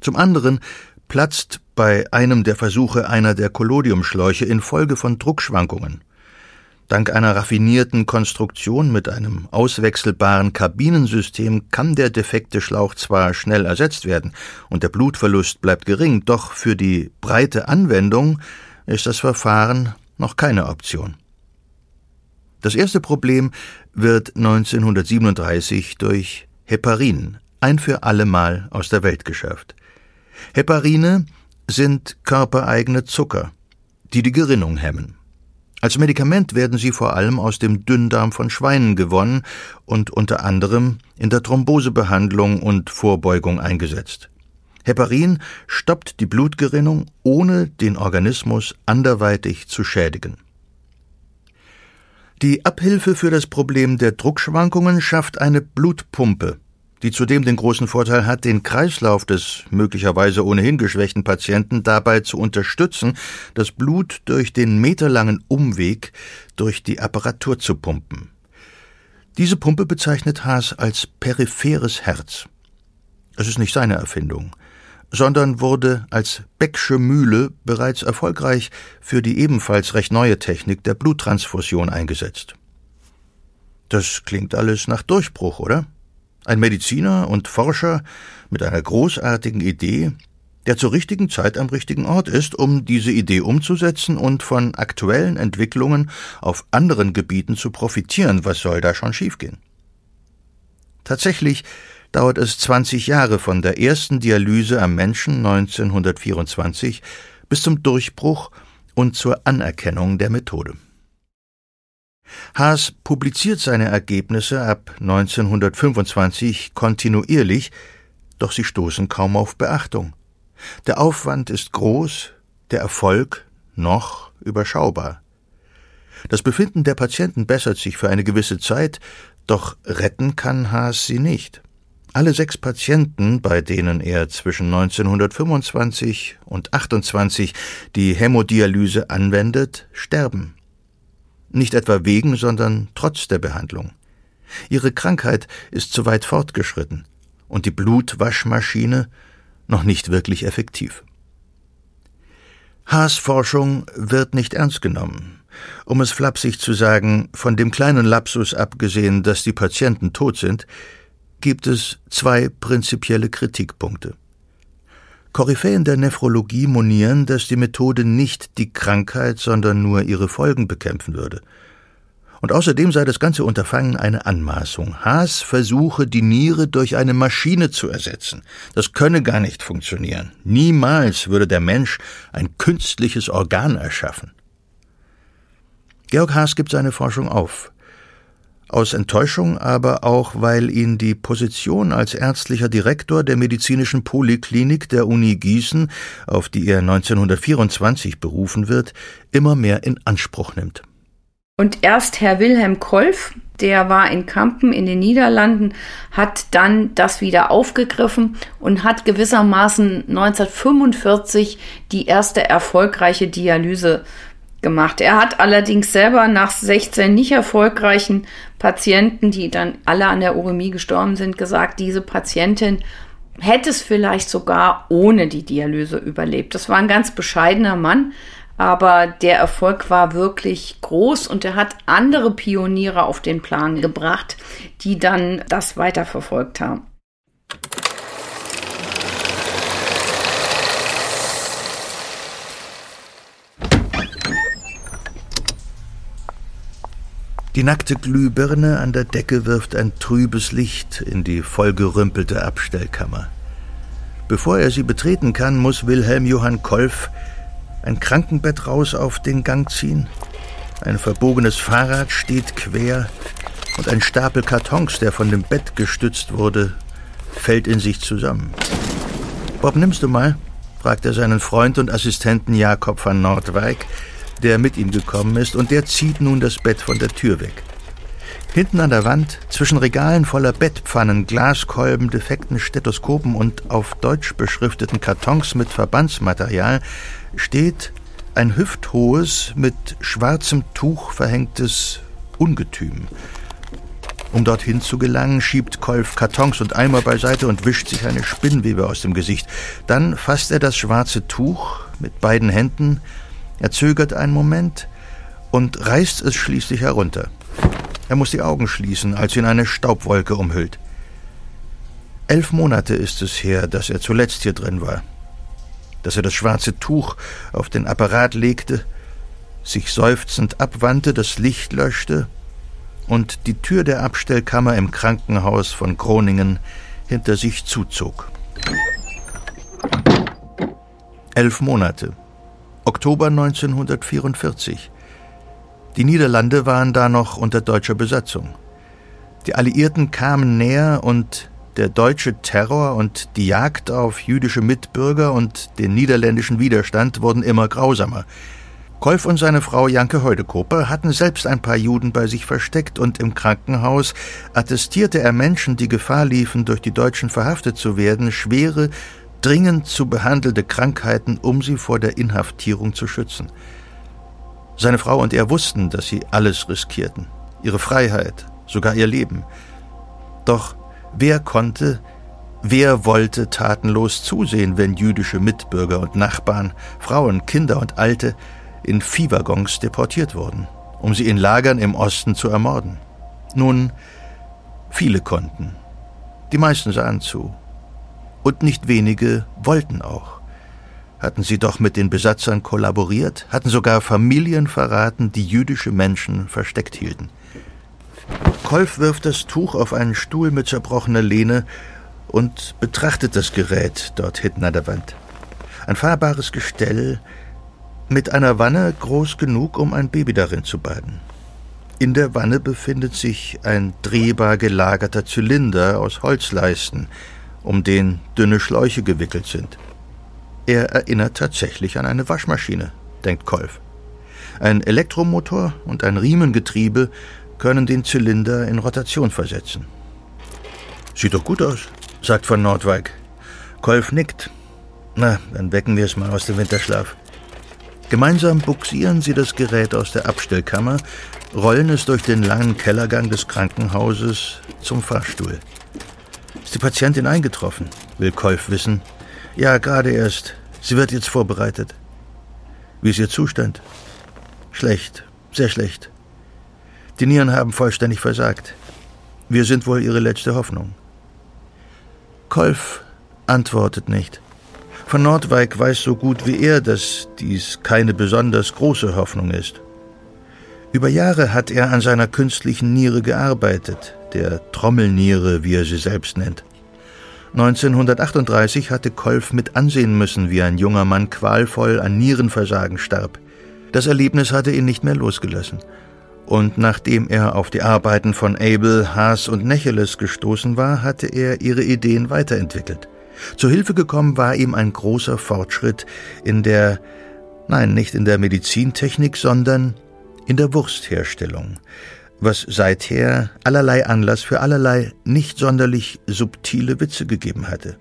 Zum anderen platzt bei einem der Versuche einer der Collodiumschläuche infolge von Druckschwankungen. Dank einer raffinierten Konstruktion mit einem auswechselbaren Kabinensystem kann der defekte Schlauch zwar schnell ersetzt werden und der Blutverlust bleibt gering, doch für die breite Anwendung ist das Verfahren noch keine Option. Das erste Problem wird 1937 durch Heparin ein für allemal aus der Welt geschafft. Heparine sind körpereigene Zucker, die die Gerinnung hemmen. Als Medikament werden sie vor allem aus dem Dünndarm von Schweinen gewonnen und unter anderem in der Thrombosebehandlung und Vorbeugung eingesetzt. Heparin stoppt die Blutgerinnung, ohne den Organismus anderweitig zu schädigen. Die Abhilfe für das Problem der Druckschwankungen schafft eine Blutpumpe, die zudem den großen Vorteil hat, den Kreislauf des möglicherweise ohnehin geschwächten Patienten dabei zu unterstützen, das Blut durch den meterlangen Umweg durch die Apparatur zu pumpen. Diese Pumpe bezeichnet Haas als peripheres Herz. Es ist nicht seine Erfindung, sondern wurde als Becksche Mühle bereits erfolgreich für die ebenfalls recht neue Technik der Bluttransfusion eingesetzt. Das klingt alles nach Durchbruch, oder? Ein Mediziner und Forscher mit einer großartigen Idee, der zur richtigen Zeit am richtigen Ort ist, um diese Idee umzusetzen und von aktuellen Entwicklungen auf anderen Gebieten zu profitieren. Was soll da schon schiefgehen? Tatsächlich dauert es 20 Jahre von der ersten Dialyse am Menschen 1924 bis zum Durchbruch und zur Anerkennung der Methode. Haas publiziert seine Ergebnisse ab 1925 kontinuierlich, doch sie stoßen kaum auf Beachtung. Der Aufwand ist groß, der Erfolg noch überschaubar. Das Befinden der Patienten bessert sich für eine gewisse Zeit, doch retten kann Haas sie nicht. Alle sechs Patienten, bei denen er zwischen 1925 und 28 die Hämodialyse anwendet, sterben nicht etwa wegen, sondern trotz der Behandlung. Ihre Krankheit ist zu weit fortgeschritten und die Blutwaschmaschine noch nicht wirklich effektiv. Haas Forschung wird nicht ernst genommen. Um es flapsig zu sagen, von dem kleinen Lapsus abgesehen, dass die Patienten tot sind, gibt es zwei prinzipielle Kritikpunkte. Koryphäen der Nephrologie monieren, dass die Methode nicht die Krankheit, sondern nur ihre Folgen bekämpfen würde. Und außerdem sei das ganze Unterfangen eine Anmaßung. Haas versuche, die Niere durch eine Maschine zu ersetzen. Das könne gar nicht funktionieren. Niemals würde der Mensch ein künstliches Organ erschaffen. Georg Haas gibt seine Forschung auf aus Enttäuschung, aber auch, weil ihn die Position als ärztlicher Direktor der medizinischen Poliklinik der Uni Gießen, auf die er 1924 berufen wird, immer mehr in Anspruch nimmt. Und erst Herr Wilhelm Kolf, der war in Kampen in den Niederlanden, hat dann das wieder aufgegriffen und hat gewissermaßen 1945 die erste erfolgreiche Dialyse gemacht. Er hat allerdings selber nach 16 nicht erfolgreichen Patienten, die dann alle an der Uremie gestorben sind, gesagt, diese Patientin hätte es vielleicht sogar ohne die Dialyse überlebt. Das war ein ganz bescheidener Mann, aber der Erfolg war wirklich groß und er hat andere Pioniere auf den Plan gebracht, die dann das weiterverfolgt haben. Die nackte Glühbirne an der Decke wirft ein trübes Licht in die vollgerümpelte Abstellkammer. Bevor er sie betreten kann, muss Wilhelm Johann Kolf ein Krankenbett raus auf den Gang ziehen. Ein verbogenes Fahrrad steht quer und ein Stapel Kartons, der von dem Bett gestützt wurde, fällt in sich zusammen. Bob, nimmst du mal? fragt er seinen Freund und Assistenten Jakob van Nordwijk, der mit ihm gekommen ist, und der zieht nun das Bett von der Tür weg. Hinten an der Wand, zwischen Regalen voller Bettpfannen, Glaskolben, defekten Stethoskopen und auf Deutsch beschrifteten Kartons mit Verbandsmaterial, steht ein hüfthohes, mit schwarzem Tuch verhängtes Ungetüm. Um dorthin zu gelangen, schiebt Kolf Kartons und Eimer beiseite und wischt sich eine Spinnwebe aus dem Gesicht. Dann fasst er das schwarze Tuch mit beiden Händen, er zögert einen Moment und reißt es schließlich herunter. Er muss die Augen schließen, als ihn eine Staubwolke umhüllt. Elf Monate ist es her, dass er zuletzt hier drin war. Dass er das schwarze Tuch auf den Apparat legte, sich seufzend abwandte, das Licht löschte und die Tür der Abstellkammer im Krankenhaus von Groningen hinter sich zuzog. Elf Monate. Oktober 1944. Die Niederlande waren da noch unter deutscher Besatzung. Die Alliierten kamen näher und der deutsche Terror und die Jagd auf jüdische Mitbürger und den niederländischen Widerstand wurden immer grausamer. Kolf und seine Frau Janke Heudekoper hatten selbst ein paar Juden bei sich versteckt und im Krankenhaus attestierte er Menschen, die Gefahr liefen, durch die Deutschen verhaftet zu werden, schwere, dringend zu behandelte Krankheiten, um sie vor der Inhaftierung zu schützen. Seine Frau und er wussten, dass sie alles riskierten, ihre Freiheit, sogar ihr Leben. Doch wer konnte, wer wollte tatenlos zusehen, wenn jüdische Mitbürger und Nachbarn, Frauen, Kinder und Alte in Viehwaggons deportiert wurden, um sie in Lagern im Osten zu ermorden? Nun, viele konnten. Die meisten sahen zu. Und nicht wenige wollten auch. Hatten sie doch mit den Besatzern kollaboriert, hatten sogar Familien verraten, die jüdische Menschen versteckt hielten. Kolf wirft das Tuch auf einen Stuhl mit zerbrochener Lehne und betrachtet das Gerät dort hinten an der Wand. Ein fahrbares Gestell mit einer Wanne groß genug, um ein Baby darin zu baden. In der Wanne befindet sich ein drehbar gelagerter Zylinder aus Holzleisten, um den dünne Schläuche gewickelt sind. Er erinnert tatsächlich an eine Waschmaschine, denkt Kolf. Ein Elektromotor und ein Riemengetriebe können den Zylinder in Rotation versetzen. Sieht doch gut aus, sagt von Nordwijk. Kolf nickt. Na, dann wecken wir es mal aus dem Winterschlaf. Gemeinsam buxieren sie das Gerät aus der Abstellkammer, rollen es durch den langen Kellergang des Krankenhauses zum Fahrstuhl. Ist die Patientin eingetroffen? will Kolf wissen. Ja, gerade erst. Sie wird jetzt vorbereitet. Wie ist ihr Zustand? Schlecht, sehr schlecht. Die Nieren haben vollständig versagt. Wir sind wohl ihre letzte Hoffnung. Kolf antwortet nicht. Von Nordwijk weiß so gut wie er, dass dies keine besonders große Hoffnung ist. Über Jahre hat er an seiner künstlichen Niere gearbeitet, der Trommelniere, wie er sie selbst nennt. 1938 hatte Kolf mit ansehen müssen, wie ein junger Mann qualvoll an Nierenversagen starb. Das Erlebnis hatte ihn nicht mehr losgelassen und nachdem er auf die Arbeiten von Abel, Haas und Necheles gestoßen war, hatte er ihre Ideen weiterentwickelt. Zur Hilfe gekommen war ihm ein großer Fortschritt in der, nein, nicht in der Medizintechnik, sondern in der Wurstherstellung, was seither allerlei Anlass für allerlei nicht sonderlich subtile Witze gegeben hatte.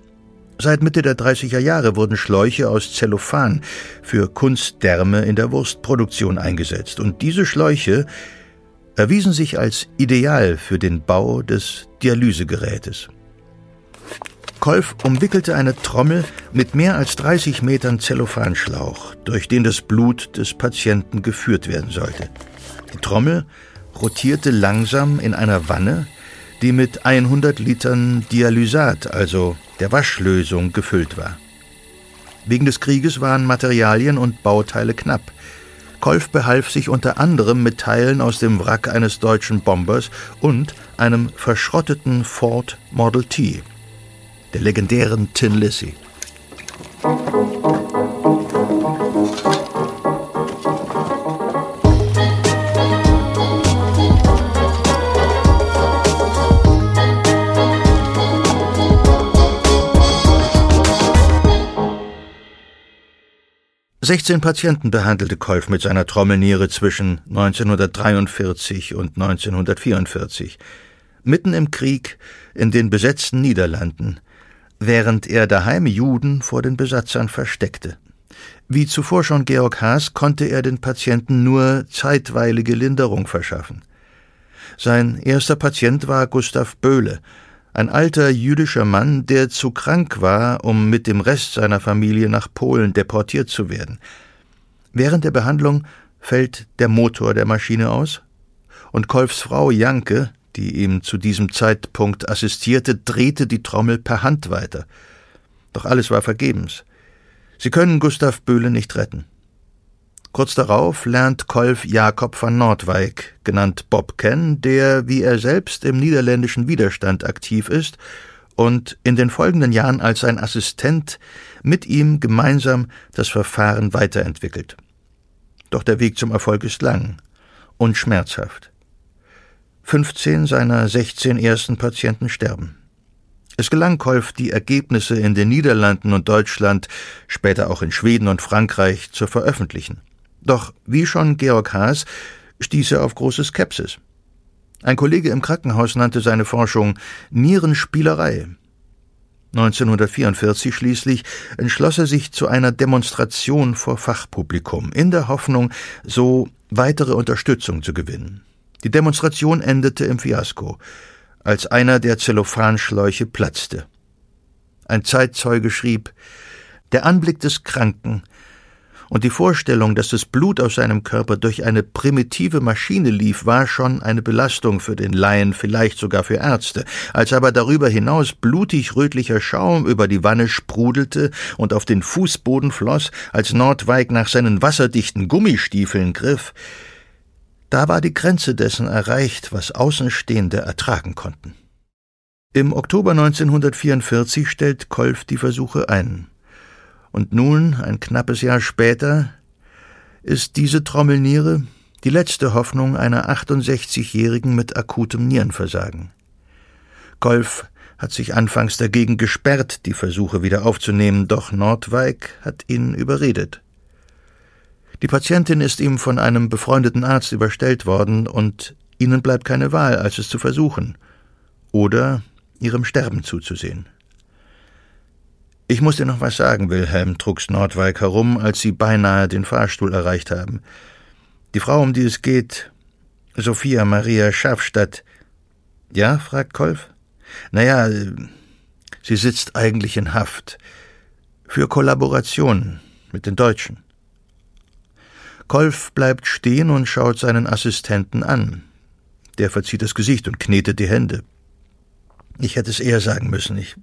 Seit Mitte der 30er Jahre wurden Schläuche aus Zellophan für Kunstdärme in der Wurstproduktion eingesetzt, und diese Schläuche erwiesen sich als ideal für den Bau des Dialysegerätes. Kolf umwickelte eine Trommel mit mehr als 30 Metern Zellophanschlauch, durch den das Blut des Patienten geführt werden sollte. Die Trommel rotierte langsam in einer Wanne, die mit 100 Litern Dialysat, also der Waschlösung, gefüllt war. Wegen des Krieges waren Materialien und Bauteile knapp. Kolf behalf sich unter anderem mit Teilen aus dem Wrack eines deutschen Bombers und einem verschrotteten Ford Model T, der legendären Tin Lizzie. 16 Patienten behandelte Kolf mit seiner Trommelniere zwischen 1943 und 1944, mitten im Krieg in den besetzten Niederlanden, während er daheim Juden vor den Besatzern versteckte. Wie zuvor schon Georg Haas konnte er den Patienten nur zeitweilige Linderung verschaffen. Sein erster Patient war Gustav Böhle, ein alter jüdischer Mann, der zu krank war, um mit dem Rest seiner Familie nach Polen deportiert zu werden. Während der Behandlung fällt der Motor der Maschine aus, und Kolfs Frau Janke, die ihm zu diesem Zeitpunkt assistierte, drehte die Trommel per Hand weiter. Doch alles war vergebens. Sie können Gustav Böhle nicht retten. Kurz darauf lernt Kolf Jakob van Nordwijk, genannt Bob, kennen, der, wie er selbst, im niederländischen Widerstand aktiv ist und in den folgenden Jahren als sein Assistent mit ihm gemeinsam das Verfahren weiterentwickelt. Doch der Weg zum Erfolg ist lang und schmerzhaft. 15 seiner 16 ersten Patienten sterben. Es gelang Kolf, die Ergebnisse in den Niederlanden und Deutschland, später auch in Schweden und Frankreich zu veröffentlichen. Doch wie schon Georg Haas stieß er auf große Skepsis. Ein Kollege im Krankenhaus nannte seine Forschung Nierenspielerei. 1944 schließlich entschloss er sich zu einer Demonstration vor Fachpublikum, in der Hoffnung, so weitere Unterstützung zu gewinnen. Die Demonstration endete im Fiasko, als einer der Zellophanschläuche platzte. Ein Zeitzeuge schrieb Der Anblick des Kranken und die Vorstellung, dass das Blut aus seinem Körper durch eine primitive Maschine lief, war schon eine Belastung für den Laien, vielleicht sogar für Ärzte. Als aber darüber hinaus blutig rötlicher Schaum über die Wanne sprudelte und auf den Fußboden floss, als Nordweig nach seinen wasserdichten Gummistiefeln griff, da war die Grenze dessen erreicht, was Außenstehende ertragen konnten. Im Oktober 1944 stellt Kolf die Versuche ein. Und nun, ein knappes Jahr später, ist diese Trommelniere die letzte Hoffnung einer 68-Jährigen mit akutem Nierenversagen. Kolf hat sich anfangs dagegen gesperrt, die Versuche wieder aufzunehmen, doch Nordwijk hat ihn überredet. Die Patientin ist ihm von einem befreundeten Arzt überstellt worden, und ihnen bleibt keine Wahl, als es zu versuchen oder ihrem Sterben zuzusehen. Ich muss dir noch was sagen, Wilhelm, trugs Nordwijk herum, als sie beinahe den Fahrstuhl erreicht haben. Die Frau, um die es geht, Sophia Maria Schafstadt. Ja? fragt Kolf. Naja, sie sitzt eigentlich in Haft. Für Kollaboration mit den Deutschen. Kolf bleibt stehen und schaut seinen Assistenten an. Der verzieht das Gesicht und knetet die Hände. Ich hätte es eher sagen müssen. Ich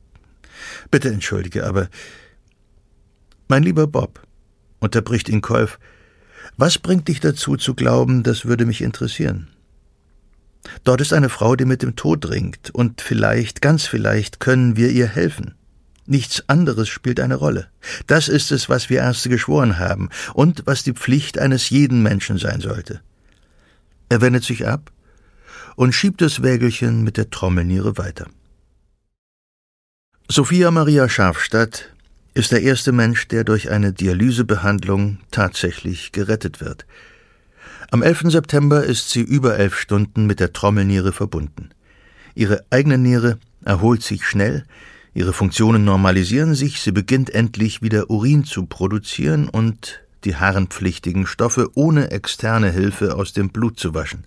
Bitte entschuldige, aber. Mein lieber Bob, unterbricht ihn Kolf, was bringt dich dazu zu glauben, das würde mich interessieren? Dort ist eine Frau, die mit dem Tod ringt, und vielleicht, ganz vielleicht, können wir ihr helfen. Nichts anderes spielt eine Rolle. Das ist es, was wir Ärzte geschworen haben und was die Pflicht eines jeden Menschen sein sollte. Er wendet sich ab und schiebt das Wägelchen mit der Trommelniere weiter. Sophia Maria Schafstadt ist der erste Mensch, der durch eine Dialysebehandlung tatsächlich gerettet wird. Am 11. September ist sie über elf Stunden mit der Trommelniere verbunden. Ihre eigene Niere erholt sich schnell, ihre Funktionen normalisieren sich, sie beginnt endlich wieder Urin zu produzieren und die harnpflichtigen Stoffe ohne externe Hilfe aus dem Blut zu waschen.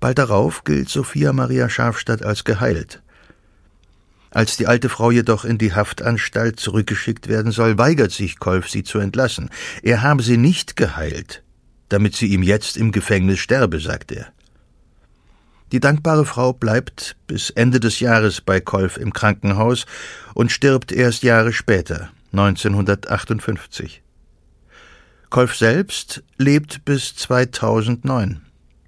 Bald darauf gilt Sophia Maria Schafstadt als geheilt. Als die alte Frau jedoch in die Haftanstalt zurückgeschickt werden soll, weigert sich Kolf, sie zu entlassen. Er habe sie nicht geheilt, damit sie ihm jetzt im Gefängnis sterbe, sagt er. Die dankbare Frau bleibt bis Ende des Jahres bei Kolf im Krankenhaus und stirbt erst Jahre später, 1958. Kolf selbst lebt bis 2009.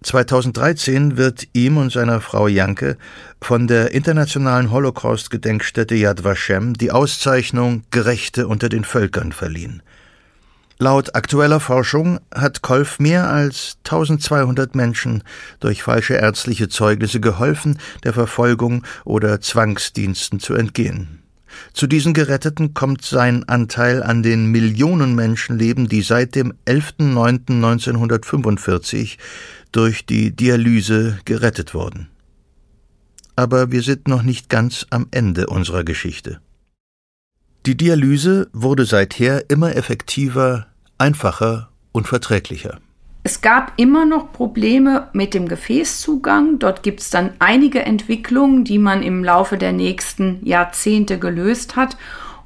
2013 wird ihm und seiner Frau Janke von der internationalen Holocaust-Gedenkstätte Yad Vashem die Auszeichnung Gerechte unter den Völkern verliehen. Laut aktueller Forschung hat Kolf mehr als 1200 Menschen durch falsche ärztliche Zeugnisse geholfen, der Verfolgung oder Zwangsdiensten zu entgehen. Zu diesen Geretteten kommt sein Anteil an den Millionen Menschenleben, die seit dem 11.09.1945 durch die Dialyse gerettet wurden. Aber wir sind noch nicht ganz am Ende unserer Geschichte. Die Dialyse wurde seither immer effektiver, einfacher und verträglicher. Es gab immer noch Probleme mit dem Gefäßzugang. Dort gibt es dann einige Entwicklungen, die man im Laufe der nächsten Jahrzehnte gelöst hat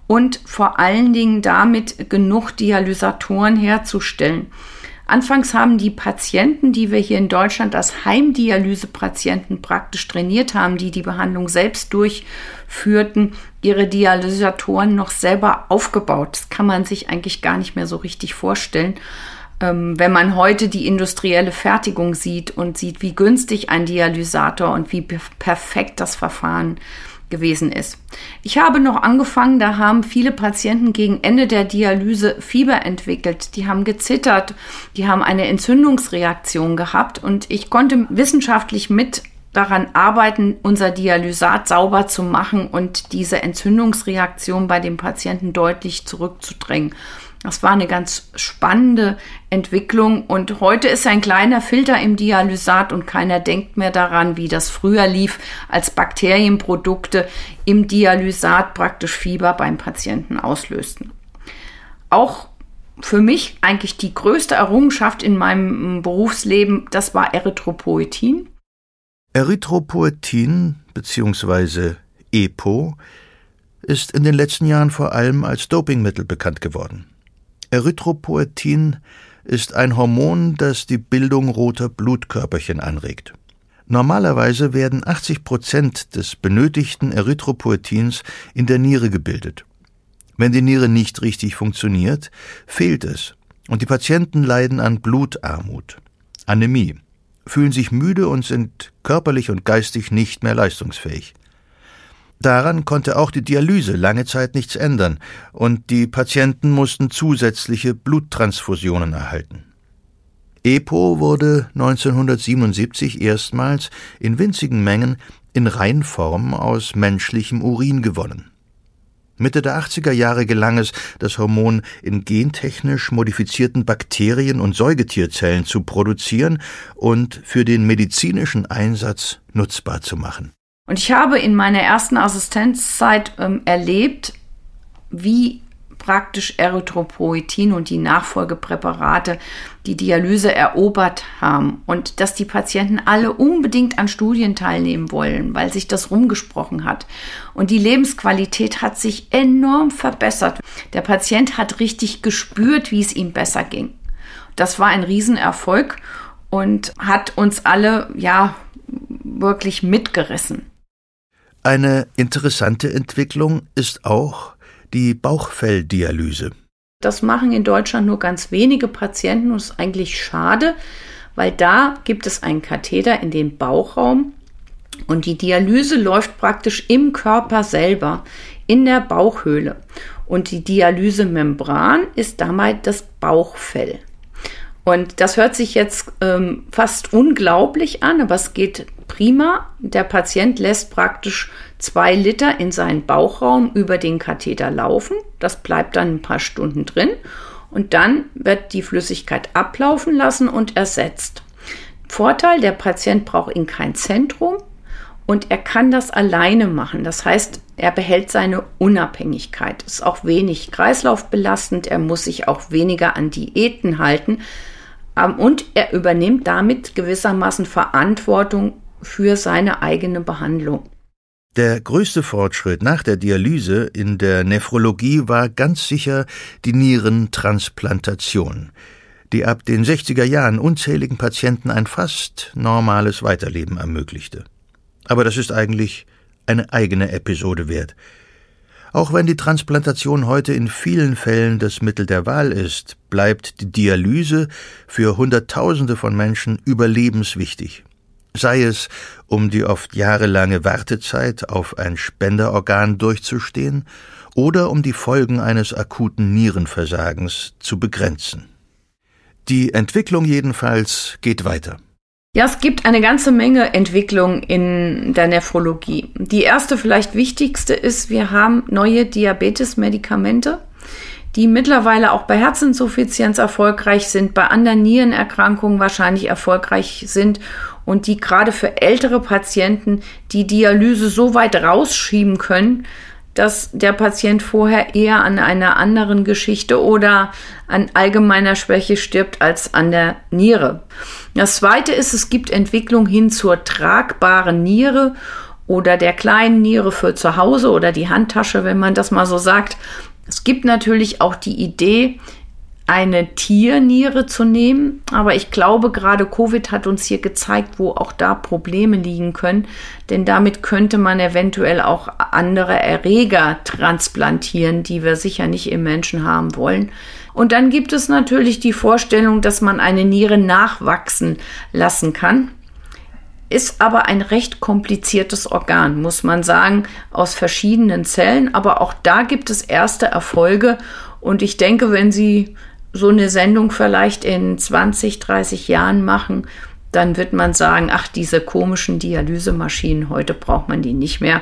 und vor allen Dingen damit genug Dialysatoren herzustellen. Anfangs haben die Patienten, die wir hier in Deutschland als Heimdialysepatienten praktisch trainiert haben, die die Behandlung selbst durchführten, ihre Dialysatoren noch selber aufgebaut. Das kann man sich eigentlich gar nicht mehr so richtig vorstellen. Ähm, wenn man heute die industrielle Fertigung sieht und sieht, wie günstig ein Dialysator und wie perfekt das Verfahren gewesen ist. Ich habe noch angefangen, da haben viele Patienten gegen Ende der Dialyse Fieber entwickelt. Die haben gezittert, die haben eine Entzündungsreaktion gehabt und ich konnte wissenschaftlich mit daran arbeiten, unser Dialysat sauber zu machen und diese Entzündungsreaktion bei dem Patienten deutlich zurückzudrängen. Das war eine ganz spannende Entwicklung und heute ist ein kleiner Filter im Dialysat und keiner denkt mehr daran, wie das früher lief, als Bakterienprodukte im Dialysat praktisch Fieber beim Patienten auslösten. Auch für mich eigentlich die größte Errungenschaft in meinem Berufsleben, das war Erythropoetin. Erythropoetin bzw. EPO ist in den letzten Jahren vor allem als Dopingmittel bekannt geworden. Erythropoetin ist ein Hormon, das die Bildung roter Blutkörperchen anregt. Normalerweise werden 80 Prozent des benötigten Erythropoetins in der Niere gebildet. Wenn die Niere nicht richtig funktioniert, fehlt es und die Patienten leiden an Blutarmut, Anämie, fühlen sich müde und sind körperlich und geistig nicht mehr leistungsfähig. Daran konnte auch die Dialyse lange Zeit nichts ändern, und die Patienten mussten zusätzliche Bluttransfusionen erhalten. EPO wurde 1977 erstmals in winzigen Mengen in Reinform aus menschlichem Urin gewonnen. Mitte der 80er Jahre gelang es, das Hormon in gentechnisch modifizierten Bakterien und Säugetierzellen zu produzieren und für den medizinischen Einsatz nutzbar zu machen. Und ich habe in meiner ersten Assistenzzeit ähm, erlebt, wie praktisch Erythropoetin und die Nachfolgepräparate die Dialyse erobert haben und dass die Patienten alle unbedingt an Studien teilnehmen wollen, weil sich das rumgesprochen hat. Und die Lebensqualität hat sich enorm verbessert. Der Patient hat richtig gespürt, wie es ihm besser ging. Das war ein Riesenerfolg und hat uns alle, ja, wirklich mitgerissen. Eine interessante Entwicklung ist auch die Bauchfelldialyse. Das machen in Deutschland nur ganz wenige Patienten und ist eigentlich schade, weil da gibt es einen Katheter in den Bauchraum und die Dialyse läuft praktisch im Körper selber, in der Bauchhöhle. Und die Dialysemembran ist damit das Bauchfell. Und das hört sich jetzt ähm, fast unglaublich an, aber es geht prima. Der Patient lässt praktisch zwei Liter in seinen Bauchraum über den Katheter laufen. Das bleibt dann ein paar Stunden drin. Und dann wird die Flüssigkeit ablaufen lassen und ersetzt. Vorteil, der Patient braucht in kein Zentrum und er kann das alleine machen. Das heißt, er behält seine Unabhängigkeit. Ist auch wenig kreislaufbelastend. Er muss sich auch weniger an Diäten halten. Ähm, und er übernimmt damit gewissermaßen Verantwortung für seine eigene Behandlung. Der größte Fortschritt nach der Dialyse in der Nephrologie war ganz sicher die Nierentransplantation, die ab den 60er Jahren unzähligen Patienten ein fast normales Weiterleben ermöglichte. Aber das ist eigentlich eine eigene Episode wert. Auch wenn die Transplantation heute in vielen Fällen das Mittel der Wahl ist, bleibt die Dialyse für Hunderttausende von Menschen überlebenswichtig. Sei es, um die oft jahrelange Wartezeit auf ein Spenderorgan durchzustehen oder um die Folgen eines akuten Nierenversagens zu begrenzen. Die Entwicklung jedenfalls geht weiter. Ja, es gibt eine ganze Menge Entwicklung in der Nephrologie. Die erste, vielleicht wichtigste ist, wir haben neue Diabetes-Medikamente, die mittlerweile auch bei Herzinsuffizienz erfolgreich sind, bei anderen Nierenerkrankungen wahrscheinlich erfolgreich sind und die gerade für ältere Patienten die Dialyse so weit rausschieben können, dass der Patient vorher eher an einer anderen Geschichte oder an allgemeiner Schwäche stirbt als an der Niere. Das zweite ist, es gibt Entwicklung hin zur tragbaren Niere oder der kleinen Niere für zu Hause oder die Handtasche, wenn man das mal so sagt. Es gibt natürlich auch die Idee, eine Tierniere zu nehmen. Aber ich glaube, gerade Covid hat uns hier gezeigt, wo auch da Probleme liegen können. Denn damit könnte man eventuell auch andere Erreger transplantieren, die wir sicher nicht im Menschen haben wollen. Und dann gibt es natürlich die Vorstellung, dass man eine Niere nachwachsen lassen kann. Ist aber ein recht kompliziertes Organ, muss man sagen, aus verschiedenen Zellen. Aber auch da gibt es erste Erfolge. Und ich denke, wenn Sie so eine Sendung vielleicht in 20, 30 Jahren machen, dann wird man sagen, ach, diese komischen Dialysemaschinen, heute braucht man die nicht mehr.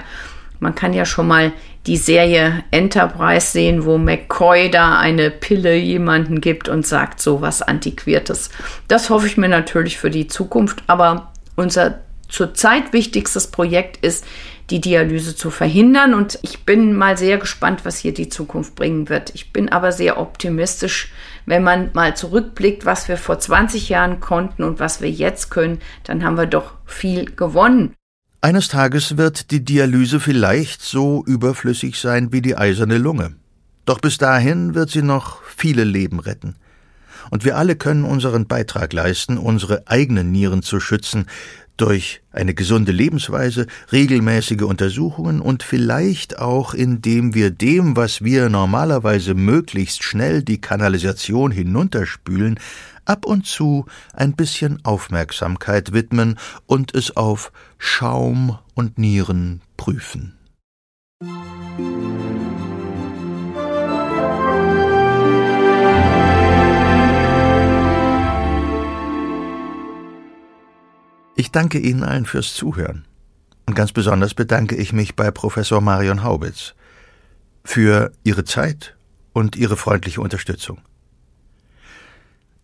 Man kann ja schon mal die Serie Enterprise sehen, wo McCoy da eine Pille jemanden gibt und sagt so was Antiquiertes. Das hoffe ich mir natürlich für die Zukunft, aber unser zurzeit wichtigstes Projekt ist, die Dialyse zu verhindern. Und ich bin mal sehr gespannt, was hier die Zukunft bringen wird. Ich bin aber sehr optimistisch. Wenn man mal zurückblickt, was wir vor 20 Jahren konnten und was wir jetzt können, dann haben wir doch viel gewonnen. Eines Tages wird die Dialyse vielleicht so überflüssig sein wie die eiserne Lunge. Doch bis dahin wird sie noch viele Leben retten. Und wir alle können unseren Beitrag leisten, unsere eigenen Nieren zu schützen, durch eine gesunde Lebensweise, regelmäßige Untersuchungen und vielleicht auch indem wir dem, was wir normalerweise möglichst schnell die Kanalisation hinunterspülen, ab und zu ein bisschen Aufmerksamkeit widmen und es auf Schaum und Nieren prüfen. Ich danke Ihnen allen fürs Zuhören. Und ganz besonders bedanke ich mich bei Professor Marion Haubitz für Ihre Zeit und Ihre freundliche Unterstützung.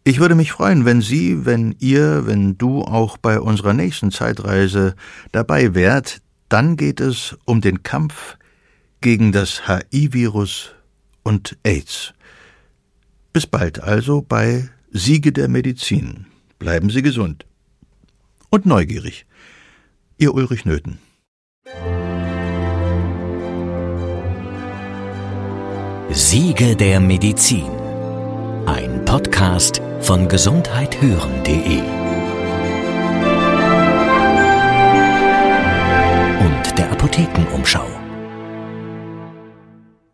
Ich würde mich freuen, wenn Sie, wenn ihr, wenn du auch bei unserer nächsten Zeitreise dabei wärt. Dann geht es um den Kampf gegen das HIV-Virus und AIDS. Bis bald also bei Siege der Medizin. Bleiben Sie gesund und neugierig. Ihr Ulrich Nöthen. Siege der Medizin. Ein Podcast von gesundheithören.de und der Apothekenumschau.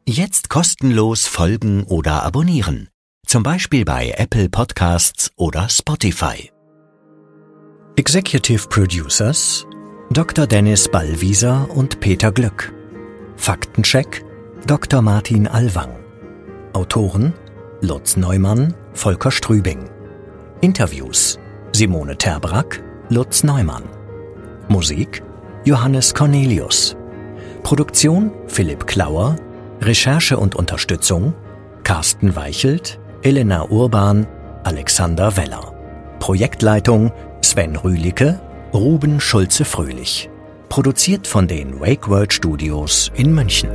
Jetzt kostenlos folgen oder abonnieren. Zum Beispiel bei Apple Podcasts oder Spotify. Executive Producers Dr. Dennis Ballwieser und Peter Glück. Faktencheck Dr. Martin Alwang. Autoren Lutz Neumann, Volker Strübing. Interviews Simone Terbrack, Lutz Neumann. Musik Johannes Cornelius. Produktion Philipp Klauer. Recherche und Unterstützung Carsten Weichelt, Elena Urban, Alexander Weller. Projektleitung Sven Rühlicke, Ruben Schulze-Fröhlich. Produziert von den Wake World Studios in München.